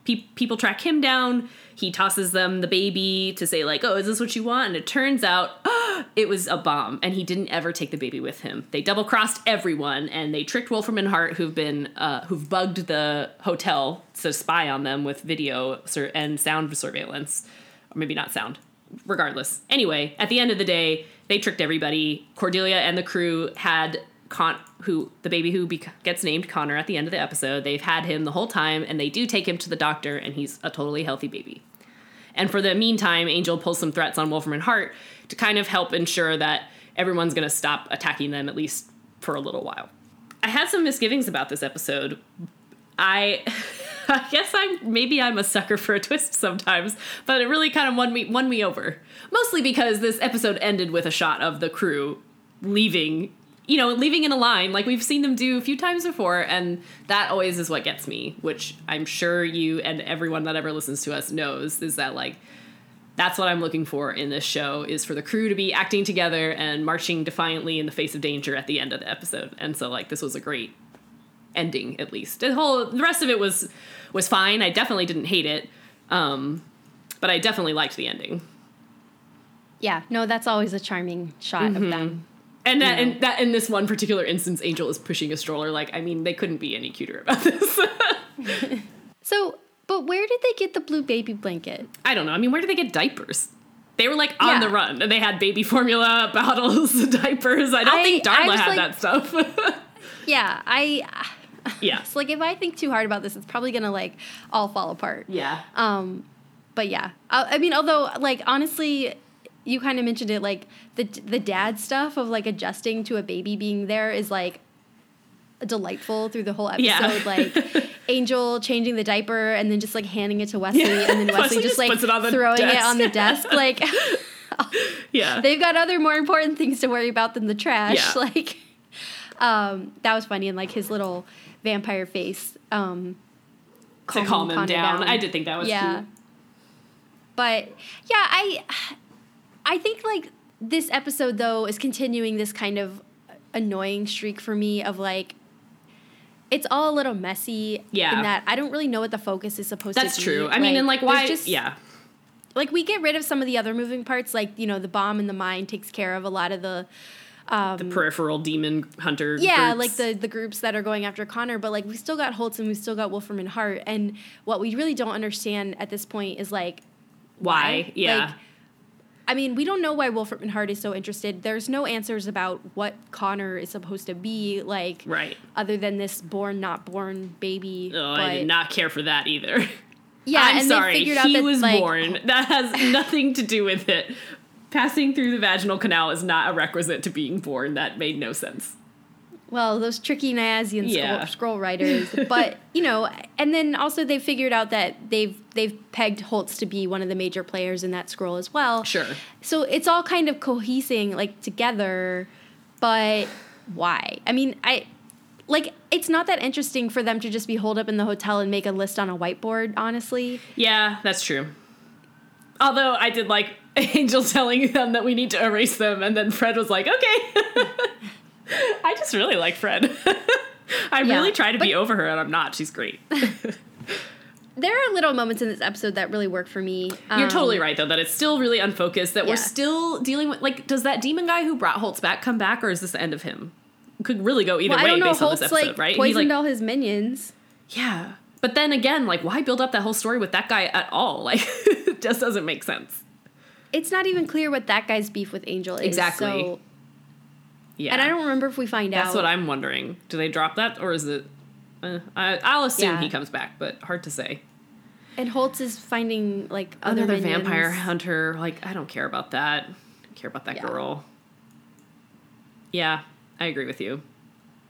pe- people track him down he tosses them the baby to say like oh is this what you want? And it turns out oh, it was a bomb and he didn't ever take the baby with him. They double crossed everyone and they tricked wolfram and hart who've been uh, who've bugged the hotel to spy on them with video sur- and sound surveillance. Or maybe not sound. Regardless. Anyway at the end of the day they tricked everybody. Cordelia and the crew had Con, who the baby who gets named Connor at the end of the episode. They've had him the whole time, and they do take him to the doctor, and he's a totally healthy baby. And for the meantime, Angel pulls some threats on Wolfram and Hart to kind of help ensure that everyone's going to stop attacking them at least for a little while. I had some misgivings about this episode. I. I guess I'm maybe I'm a sucker for a twist sometimes, but it really kind of won me won me over. Mostly because this episode ended with a shot of the crew leaving you know, leaving in a line like we've seen them do a few times before, and that always is what gets me, which I'm sure you and everyone that ever listens to us knows is that like that's what I'm looking for in this show is for the crew to be acting together and marching defiantly in the face of danger at the end of the episode. And so like this was a great ending at least. The whole the rest of it was was fine. I definitely didn't hate it. Um, but I definitely liked the ending. Yeah, no, that's always a charming shot mm-hmm. of them and that, and that in this one particular instance, Angel is pushing a stroller. Like, I mean, they couldn't be any cuter about this. so, but where did they get the blue baby blanket? I don't know. I mean, where did they get diapers? They were like on yeah. the run, and they had baby formula bottles, diapers. I don't I, think Darla had like, that stuff. yeah, I. Yeah. It's like if I think too hard about this, it's probably gonna like all fall apart. Yeah. Um, but yeah, I, I mean, although like honestly, you kind of mentioned it like the the dad stuff of like adjusting to a baby being there is like delightful through the whole episode yeah. like angel changing the diaper and then just like handing it to wesley yeah. and then wesley, wesley just, like it throwing desk. it on the desk like yeah they've got other more important things to worry about than the trash yeah. like um that was funny and like his little vampire face um to calm him, down. down. i did think that was yeah cute. but yeah i I think like this episode though is continuing this kind of annoying streak for me of like it's all a little messy yeah in that I don't really know what the focus is supposed That's to be. That's true. I like, mean and like why just, yeah. Like we get rid of some of the other moving parts like, you know, the bomb in the mine takes care of a lot of the um, the peripheral demon hunter yeah groups. like the the groups that are going after connor but like we still got holtz and we still got wolfram and hart and what we really don't understand at this point is like why, why? yeah like, I mean, we don't know why Wolfram and Hart is so interested. There's no answers about what Connor is supposed to be like, Right. other than this born not born baby. Oh, but I did not care for that either. yeah, I'm and sorry. they figured out he that was like, born. That has nothing to do with it. Passing through the vaginal canal is not a requisite to being born. That made no sense. Well, those tricky Nyazian Yeah. scroll, scroll writers, but you know, and then also they figured out that they've they've pegged Holtz to be one of the major players in that scroll as well. Sure. So it's all kind of cohesing like together, but why? I mean, I like it's not that interesting for them to just be holed up in the hotel and make a list on a whiteboard. Honestly, Yeah, that's true. Although I did like Angel telling them that we need to erase them, and then Fred was like, okay. I just really like Fred. I Yeah, really try to be over her, and I'm not. She's great. there are little moments in this episode that really work for me. You're Um, totally right, though, that it's still really unfocused, that we're still dealing with. Like, does that demon guy who brought Holtz back come back, or is this the end of him? Could really go either Well, I way don't know. based Holtz on this episode, like right? He, poisoned like- all his minions. Yeah. But then again, like, why build up that whole story with that guy at all? Like, it just doesn't make sense. It's not even clear what that guy's beef with Angel is. Exactly. So, Yeah. and I don't remember if we find That's out. That's what I'm wondering. Do they drop that, or is it? Uh, I, I'll assume Yeah. he comes back, but hard to say. And Holtz is finding like other Another minions. vampire hunter. Like, I don't care about that. I don't care about that Yeah. girl. Yeah, I agree with you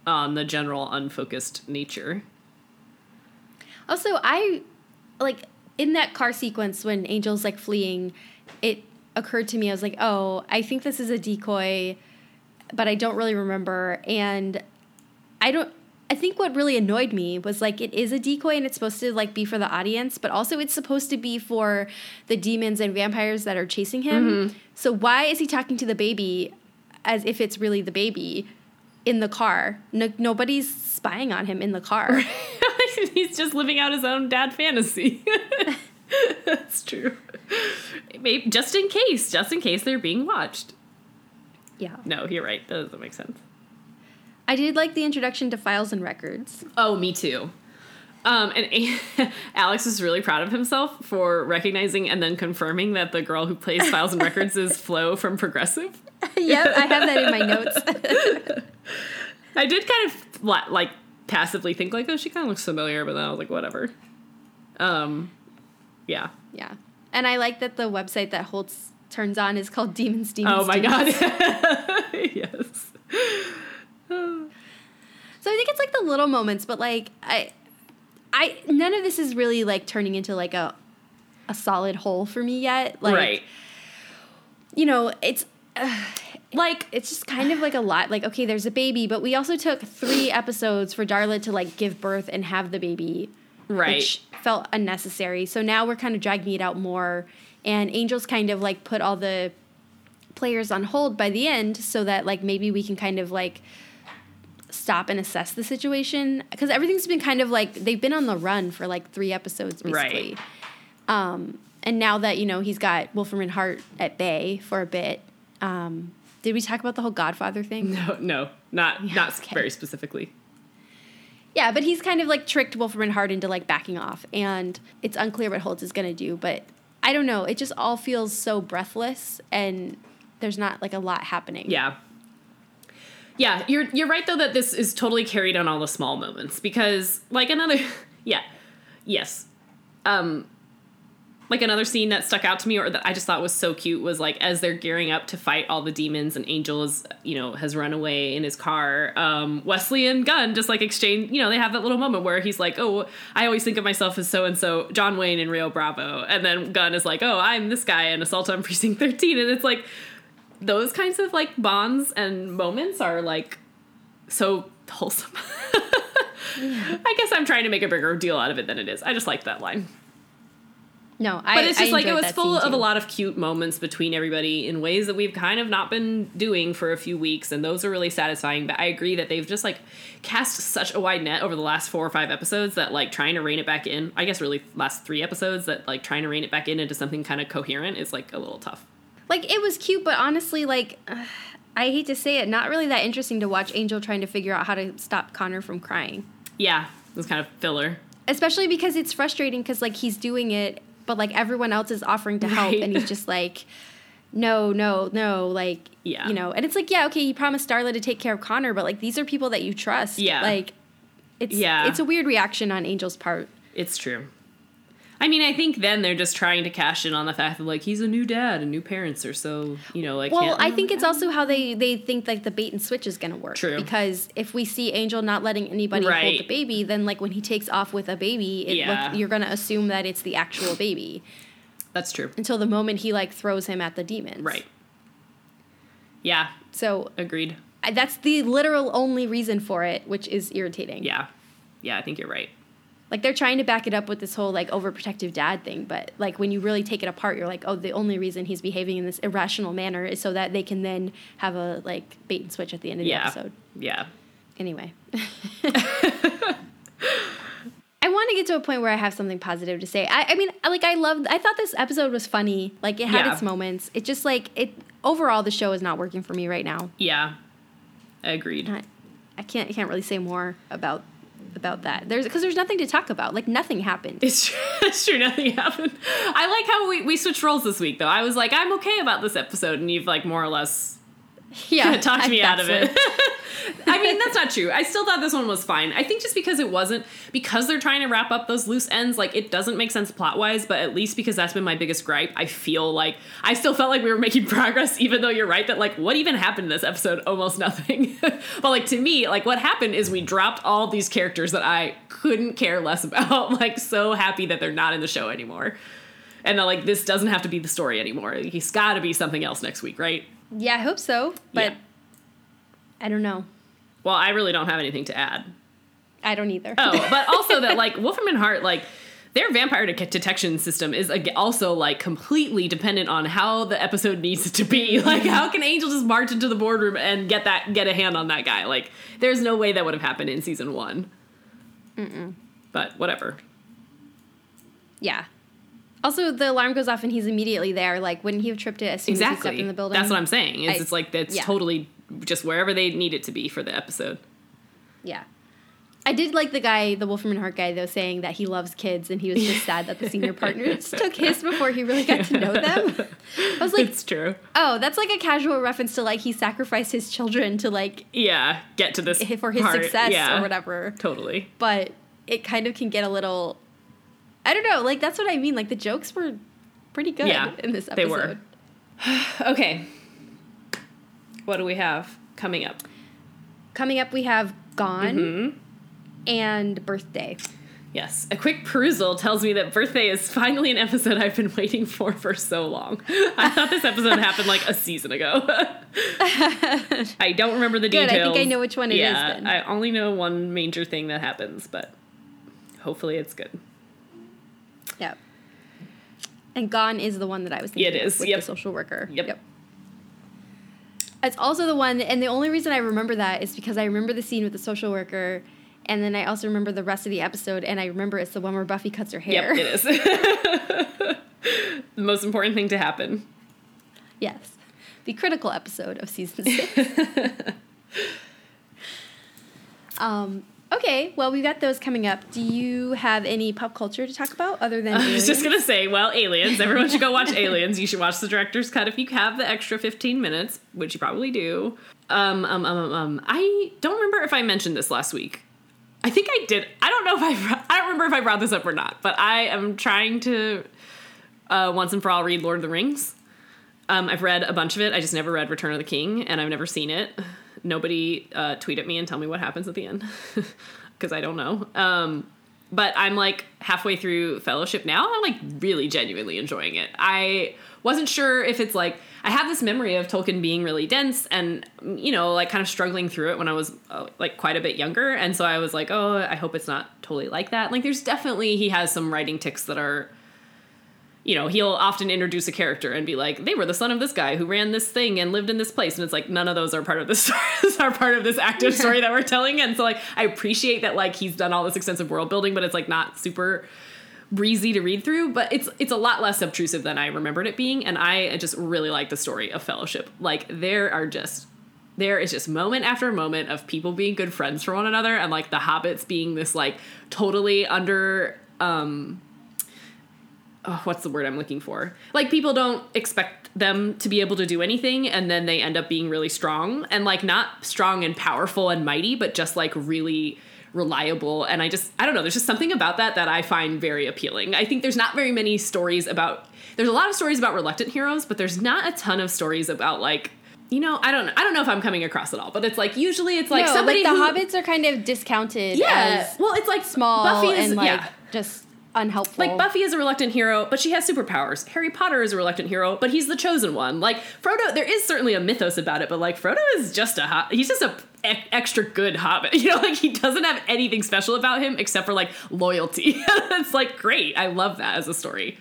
on the general unfocused nature. Also, I like in that car sequence when Angel's like fleeing, it occurred to me I was like, "Oh, I think this is a decoy." But I don't really remember and I don't I think what really annoyed me was like it is a decoy and it's supposed to like be for the audience, but also it's supposed to be for the demons and vampires that are chasing him. Mm-hmm. So why is he talking to the baby as if it's really the baby in the car? No, nobody's spying on him in the car. He's just living out his own dad fantasy. That's true. Maybe just in case, just in case they're being watched. Yeah. No, you're right. That doesn't make sense. I did like the introduction to files and records. Oh, me too. Um, and Alex is really proud of himself for recognizing and then confirming that the girl who plays Files and Records is Flo from Progressive. yep, I have that in my notes. I did kind of li- like passively think like, oh, she kind of looks familiar, but then I was like, whatever. Um, yeah. yeah. And I like that the website that Holtz turns on is called Demons Demons. Oh my Demons. god. yes. So I think it's like the little moments, but like I I none of this is really like turning into like a a solid whole for me yet. Like right. you know, it's like it's just kind of like a lot. Like, okay, there's a baby, but we also took three episodes for Darla to like give birth and have the baby. Right. which felt unnecessary. So now we're kind of dragging it out more, and Angel's kind of like put all the players on hold by the end, so that like maybe we can kind of like stop and assess the situation because everything's been kind of like they've been on the run for like three episodes basically. Um, and now that you know he's got Wolfram and Hart at bay for a bit. Um, did we talk about the whole Godfather thing? No, no, not not okay. very specifically. Yeah, but he's kind of like tricked Wolfram and Hart into like backing off, and it's unclear what Holtz is gonna do. But I don't know. It just all feels so breathless, and there's not like a lot happening. Yeah. Yeah, you're you're right though that this is totally carried on all the small moments because like another yeah. Yes. Um like another scene that stuck out to me or that I just thought was so cute was like as they're gearing up to fight all the demons and Angel is, you know, has run away in his car. Um Wesley and Gunn just like exchange, you know, they have that little moment where he's like, "Oh, I always think of myself as so and so, John Wayne in Rio Bravo." And then Gunn is like, "Oh, I'm this guy in Assault on Precinct 13." And it's like those kinds of like bonds and moments are like so wholesome. I guess I'm trying to make a bigger deal out of it than it is. I just like that line. No, I. But it's I just like it was full of a lot of cute moments between everybody in ways that we've kind of not been doing for a few weeks, and those are really satisfying. But I agree that they've just like cast such a wide net over the last four or five episodes that like trying to rein it back in. I guess really last three episodes that like trying to rein it back in into something kind of coherent is like a little tough. Like it was cute, but honestly, like uh, I hate to say it, not really that interesting to watch Angel trying to figure out how to stop Connor from crying. Yeah, it was kind of filler. Especially because it's frustrating because like he's doing it, but like everyone else is offering to help, Right. and he's just like, no, no, no, like, Yeah. you know, and it's like, yeah, okay, you promised Darla to take care of Connor, but like these are people that you trust. Yeah. Like, it's Yeah. it's a weird reaction on Angel's part. It's true. I mean, I think then they're just trying to cash in on the fact that like he's a new dad and new parents are so you know like. Well, I think it's also how they they think like the bait and switch is going to work. True. Because if we see Angel not letting anybody hold the baby, then like when he takes off with a baby, it, Yeah. like, you're going to assume that it's the actual baby that's true. until the moment he like throws him at the demons. Right. Yeah. So Agreed. That's the literal only reason for it, which is irritating. Yeah. Yeah, I think you're right. Like they're trying to back it up with this whole like overprotective dad thing, but like when you really take it apart, you're like, oh, the only reason he's behaving in this irrational manner is so that they can then have a like bait and switch at the end of the episode. Yeah. Anyway. I want to get to a point where I have something positive to say. I, I mean, like I loved. I thought this episode was funny. Like it had Yeah. its moments. It just like it overall the show is not working for me right now. Yeah. Agreed. I, I can't. I can't really say more about about that. There's because there's nothing to talk about. Like nothing happened. It's true. It's true. Nothing happened. I like how we, we switched roles this week, though. I was like, I'm okay about this episode, and you've like more or less yeah, talked me out of it. I mean, that's not true. I still thought this one was fine. I think just because it wasn't because they're trying to wrap up those loose ends, like it doesn't make sense plot wise. But at least because that's been my biggest gripe, I feel like I still felt like we were making progress, even though you're right that like what even happened in this episode? Almost nothing. but like to me, like what happened is we dropped all these characters that I couldn't care less about. like so happy that they're not in the show anymore. And like this doesn't have to be the story anymore. He's got to be something else next week, right? Yeah, I hope so, but Yeah. I don't know. Well, I really don't have anything to add. I don't either. Oh, but also that like Wolfram and Hart, like their vampire de- detection system is also like completely dependent on how the episode needs to be. Like, how can Angel just march into the boardroom and get that get a hand on that guy? Like, there's no way that would have happened in season one. But whatever. yeah. Also, the alarm goes off and he's immediately there. Like, wouldn't he have tripped it as soon as he stepped in the building? That's what I'm saying. It's, I- it's like that's yeah. totally just wherever they need it to be for the episode. Yeah. I did like the guy, the Wolfram and Hart guy, though, saying that he loves kids and he was just sad that the senior partners took his before he really got to know them. I was like, it's true. oh, that's like a casual reference to like he sacrificed his children to like Yeah, get to this for his part. success Yeah, or whatever. Totally. But it kind of can get a little. I don't know. Like that's what I mean. Like the jokes were pretty good Yeah, in this episode. they were. Okay. What do we have coming up? Coming up, we have Gone Mm-hmm. and Birthday. Yes, a quick perusal tells me that birthday is finally an episode I've been waiting for for so long. I thought this episode happened like a season ago. I don't remember the Good, I details. think I know which one it is yeah, then. I only know one major thing that happens, but hopefully it's good. Yep. And Gone is the one that I was thinking It is. of with yep. the social worker. Yep. It's also the one, and the only reason I remember that is because I remember the scene with the social worker, and then I also remember the rest of the episode, and I remember it's the one where Buffy cuts her hair. Yep, it is. the most important thing to happen. yes. The critical episode of season six. um, okay, well, we've got those coming up. Do you have any pop culture to talk about other than I was just gonna say, well, Aliens. Everyone should go watch Aliens. You should watch the director's cut if you have the extra fifteen minutes, which you probably do. Um, um, um, um, um. I don't remember if I mentioned this last week. I think I did. I don't know if I. I don't remember if I brought this up or not. But I am trying to uh, once and for all read Lord of the Rings. Um, I've read a bunch of it. I just never read Return of the King, and I've never seen it. Nobody uh, tweet at me and tell me what happens at the end because I don't know. Um, but I'm like halfway through Fellowship now. I'm like really genuinely enjoying it. I wasn't sure if it's like I have this memory of Tolkien being really dense and you know like kind of struggling through it when I was uh, like quite a bit younger, and so I was like, oh, I hope it's not totally like that. Like there's definitely he has some writing ticks that are you know, he'll often introduce a character and be like, they were the son of this guy who ran this thing and lived in this place. And it's like, none of those are part of this are part of this active story that we're telling. And so like I appreciate that like he's done all this extensive world building, but it's like not super breezy to read through, but it's it's a lot less obtrusive than I remembered it being. And I just really like the story of Fellowship. Like there are just there is just moment after moment of people being good friends for one another and like the hobbits being this like totally under um oh, what's the word I'm looking for? Like people don't expect them to be able to do anything and then they end up being really strong and like not strong and powerful and mighty, but just like really reliable and I just I don't know, there's just something about that that I find very appealing. I think there's not very many stories about there's a lot of stories about reluctant heroes, but there's not a ton of stories about like you know, I don't I don't know if I'm coming across at all, but it's like usually it's like no, somebody like the who, hobbits are kind of discounted Yeah. Well, it's like small Buffy is and like yeah. just unhelpful. Like Buffy is a reluctant hero, but she has superpowers. Harry Potter is a reluctant hero, but he's the chosen one. Like Frodo, there is certainly a mythos about it, but like Frodo is just a he's just a e- extra good hobbit. You know, like he doesn't have anything special about him except for like loyalty. it's like great. I love that as a story.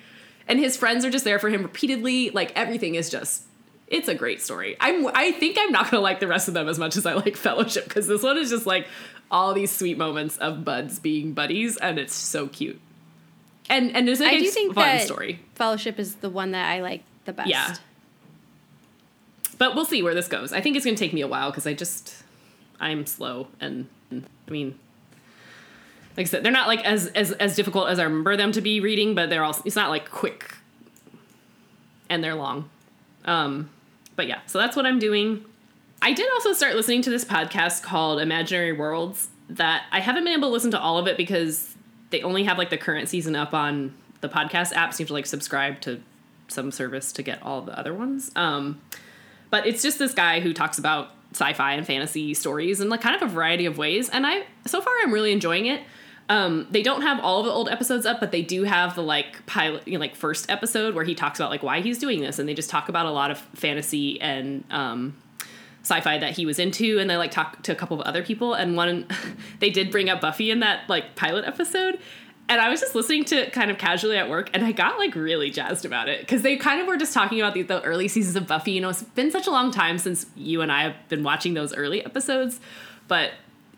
And his friends are just there for him repeatedly. Like everything is just it's a great story. I'm I think I'm not gonna like the rest of them as much as I like Fellowship because this one is just like all these sweet moments of buds being buddies, and it's so cute. And and it's like I a do think fun that story. Fellowship is the one that I like the best. Yeah. But we'll see where this goes. I think it's gonna take me a while because I just I'm slow and I mean like I said, they're not like as, as as difficult as I remember them to be reading, but they're all it's not like quick and they're long. Um but yeah, so that's what I'm doing. I did also start listening to this podcast called Imaginary Worlds that I haven't been able to listen to all of it because they only have like the current season up on the podcast apps. You have to like subscribe to some service to get all the other ones. Um, but it's just this guy who talks about sci-fi and fantasy stories in like kind of a variety of ways. And I so far I'm really enjoying it. Um, they don't have all of the old episodes up, but they do have the like pilot, you know, like first episode where he talks about like why he's doing this, and they just talk about a lot of fantasy and um, sci-fi that he was into, and they like talk to a couple of other people. And one, they did bring up Buffy in that like pilot episode, and I was just listening to it kind of casually at work, and I got like really jazzed about it because they kind of were just talking about the, the early seasons of Buffy. You know, it's been such a long time since you and I have been watching those early episodes, but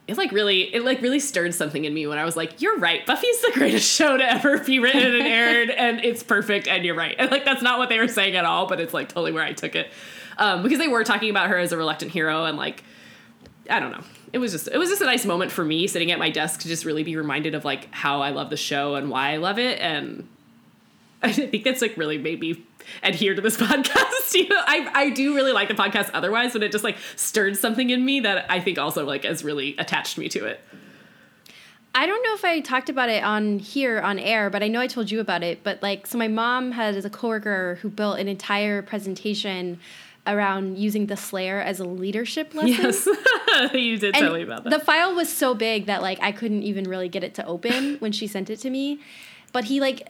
it like really it like really stirred something in me when I was like, "You're right, Buffy's the greatest show to ever be written and aired, and it's perfect." And you're right, and like that's not what they were saying at all, but it's like totally where I took it um, because they were talking about her as a reluctant hero and like I don't know. It was just it was just a nice moment for me sitting at my desk to just really be reminded of like how I love the show and why I love it and I think that's like really made me adhere to this podcast. you know, I I do really like the podcast otherwise, but it just like stirred something in me that I think also like has really attached me to it. I don't know if I talked about it on here on air, but I know I told you about it. But like, so my mom had a coworker who built an entire presentation around using the Slayer as a leadership lesson. Yes, you did tell me about that. The file was so big that like I couldn't even really get it to open when she sent it to me. But he like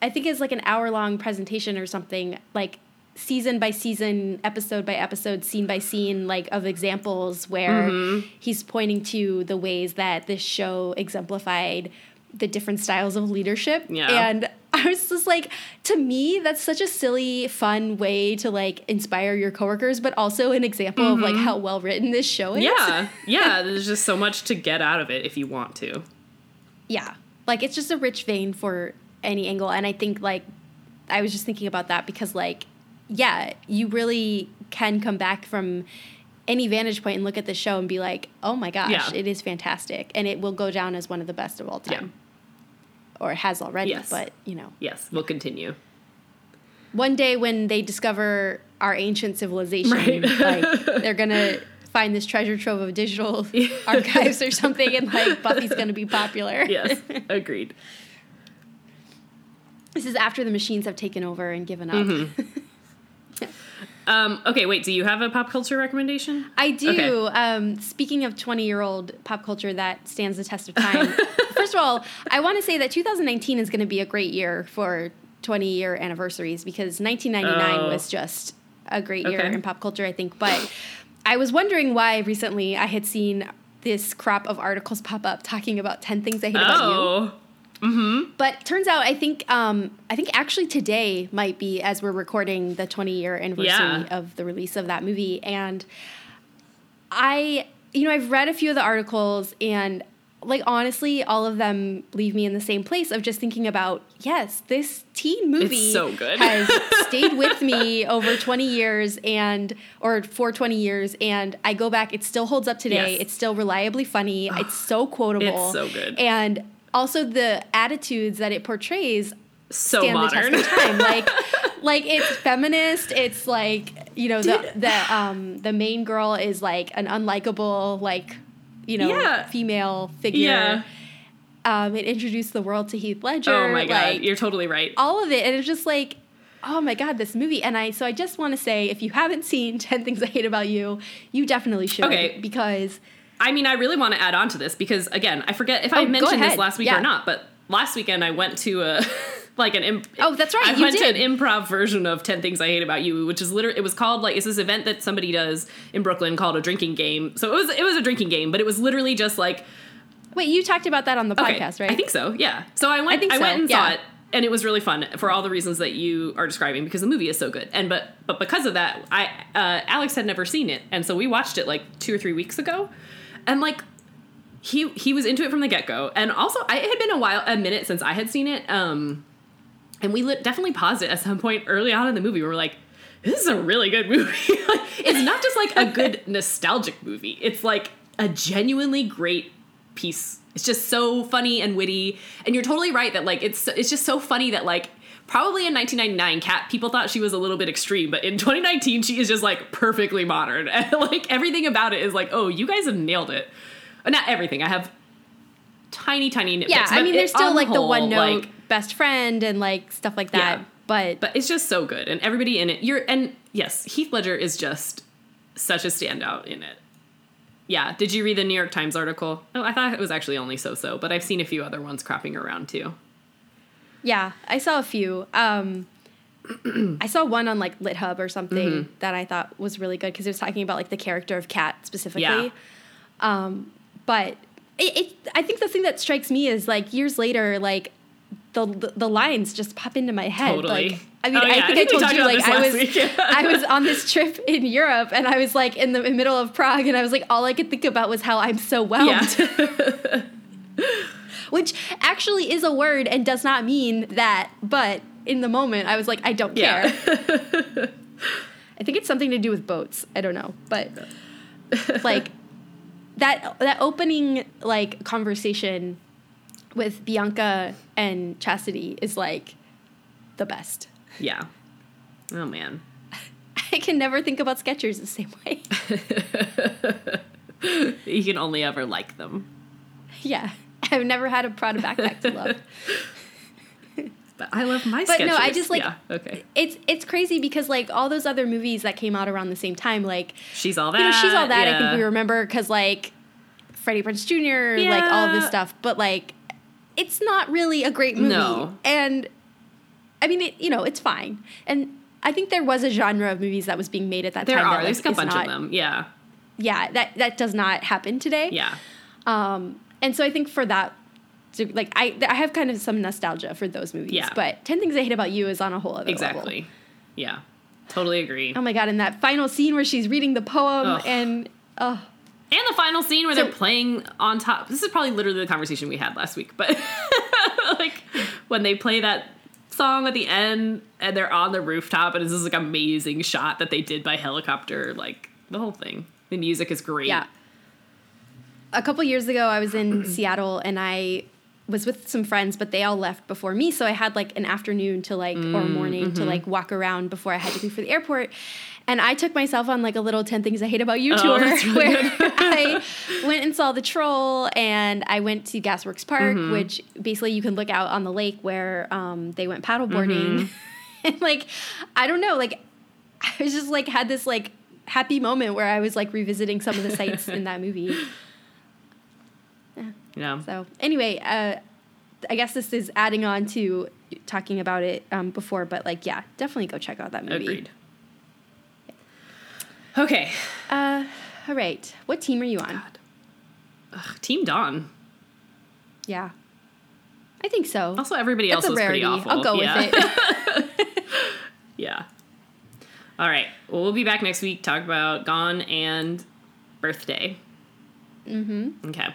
I think it's like an hour long presentation or something, like season by season, episode by episode, scene by scene, like of examples where Mm-hmm. he's pointing to the ways that this show exemplified the different styles of leadership. Yeah. And I was just like, to me, that's such a silly, fun way to like inspire your coworkers, but also an example of like how well written this show is. Mm-hmm. yeah, yeah. There's just so much to get out of it if you want to. yeah like it's just a rich vein for any angle and i think like i was just thinking about that because like yeah you really can come back from any vantage point and look at the show and be like oh my gosh Yeah. it is fantastic and it will go down as one of the best of all time or has already Yes. but you know Yes, we'll continue. one day when they discover our ancient civilization Right. like they're gonna find this treasure trove of digital archives or something and like buffy's gonna be popular Yes, agreed. This is after the machines have taken over and given up. Mm-hmm. Um, okay, wait. Do you have a pop culture recommendation? I do. Okay. Um, speaking of 20 year old pop culture that stands the test of time, first of all, I want to say that 2019 is going to be a great year for 20 year anniversaries because 1999 Oh. was just a great year Okay. in pop culture, I think. But I was wondering why recently I had seen this crop of articles pop up talking about 10 things I hate about you. Oh, But turns out, I think, um, I think actually today might be as we're recording the 20 year anniversary Yeah. of the release of that movie, and I, you know, I've read a few of the articles, and like honestly, all of them leave me in the same place of just thinking about yes, this teen movie so good. has stayed with me over 20 years and or for 20 years, and I go back, it still holds up today. Yes. It's still reliably funny. It's so quotable. It's so good. And also the attitudes that it portrays so stand modern. the test of time. Like, like it's feminist. It's like you know the the um the main girl is like an unlikable like you know Yeah. female figure. Yeah. Um, it introduced the world to Heath Ledger. Oh my god, like, you're totally right. all of it, and it's just like. Oh my god, this movie. And I so I just want to say if you haven't seen 10 Things I Hate About You, you definitely should Okay. because I mean, I really want to add on to this because again, I forget if Oh, I mentioned this last week Yeah. or not, but last weekend I went to a like an imp- Oh, that's right, I you went did. to an improv version of 10 Things I Hate About You, which is literally it was called like it's this event that somebody does in Brooklyn called a drinking game. So it was it was a drinking game, but it was literally just like Wait, you talked about that on the okay, podcast, right? I think so. Yeah. So I went I, think so, went and yeah. saw it and it was really fun for all the reasons that you are describing because the movie is so good. And but but because of that, I uh, Alex had never seen it, and so we watched it like two or three weeks ago, and like he he was into it from the get go. And also, I, it had been a while, a minute since I had seen it. Um, and we lit, definitely paused it at some point early on in the movie. We were like, "This is a really good movie." like, it's not just like a good nostalgic movie. It's like a genuinely great piece. It's just so funny and witty. And you're totally right that like it's it's just so funny that like probably in 1999 Kat people thought she was a little bit extreme but in 2019 she is just like perfectly modern. And like everything about it is like oh you guys have nailed it. Uh, not everything. I have tiny tiny nitpicks Yeah, I mean, there's still like the whole, one note like, best friend and like stuff like that. Yeah. But, but it's just so good and everybody in it you're and yes heath ledger is just such a standout in it. Yeah did you read the new york times article? Oh i thought it was actually only so-so but i've seen a few other ones cropping around too yeah, I saw a few. Um, I saw one on like LitHub or something Mm-hmm. that I thought was really good because it was talking about like the character of Kat specifically. Yeah. Um, but it, it, I think the thing that strikes me is like years later, like the the, lines just pop into my head. Totally. Like, I mean, Oh, yeah, I think I, think told you like I was. I was on this trip in Europe and I was like in the middle of Prague and I was like all I could think about was how I'm so whelmed. yeah which actually is a word and does not mean that but in the moment i was like i don't Yeah. care. I think it's something to do with boats. I don't know. But like that that opening like conversation with bianca and chastity is like the best. Yeah. Oh man. I can never think about Skechers the same way. You can only ever like them. Yeah i've never had a prada backpack to love but i love my But no, I just, like- yeah okay it's it's crazy because like all those other movies that came out around the same time like she's all that you know, she's all that. I think we remember because like Freddie Prinze Jr., like all this stuff. But like, it's not really a great movie. No. And I mean, it, you know, it's fine. And I think there was a genre of movies that was being made at that there time. are that, there's a bunch not- of them yeah Yeah, that that does not happen today. yeah Um, and so I think for that. Like I, I have kind of some nostalgia for those movies, Yeah. but Ten Things I Hate About You is on a whole other level. exactly yeah totally agree Oh my god! And that final scene where she's reading the poem Ugh. and oh, And the final scene where So- they're playing on top. This is probably literally the conversation we had last week, but like when they play that song at the end and they're on the rooftop and it's this like amazing shot that they did by helicopter, like the whole thing. The music is great. Yeah. A couple years ago, I was in Seattle and I was with some friends, but they all left before me. So I had like an afternoon to like, or mm, morning to mm-hmm. like walk around before I had to leave for the airport. And I took myself on like a little 10 Things I Hate About You Oh, tour really where I went and saw the troll and I went to Gasworks Park, mm-hmm. which basically you can look out on the lake where um, they went paddleboarding. Mm-hmm. and like, I don't know, like, I was just like, had this like happy moment where I was like revisiting some of the sites in that movie. Yeah. So anyway, uh, I guess this is adding on to talking about it um, before, but like, yeah, definitely go check out that movie. Agreed. Okay. Uh, all right, what team are you on? Ugh, Team Dawn. Yeah, I think so. Also, everybody That's else a was pretty rarity. awful. I'll go yeah. with it. Yeah. All right. Well, we'll be back next week. Talk about Gone and Birthday. Mm-hmm. Okay.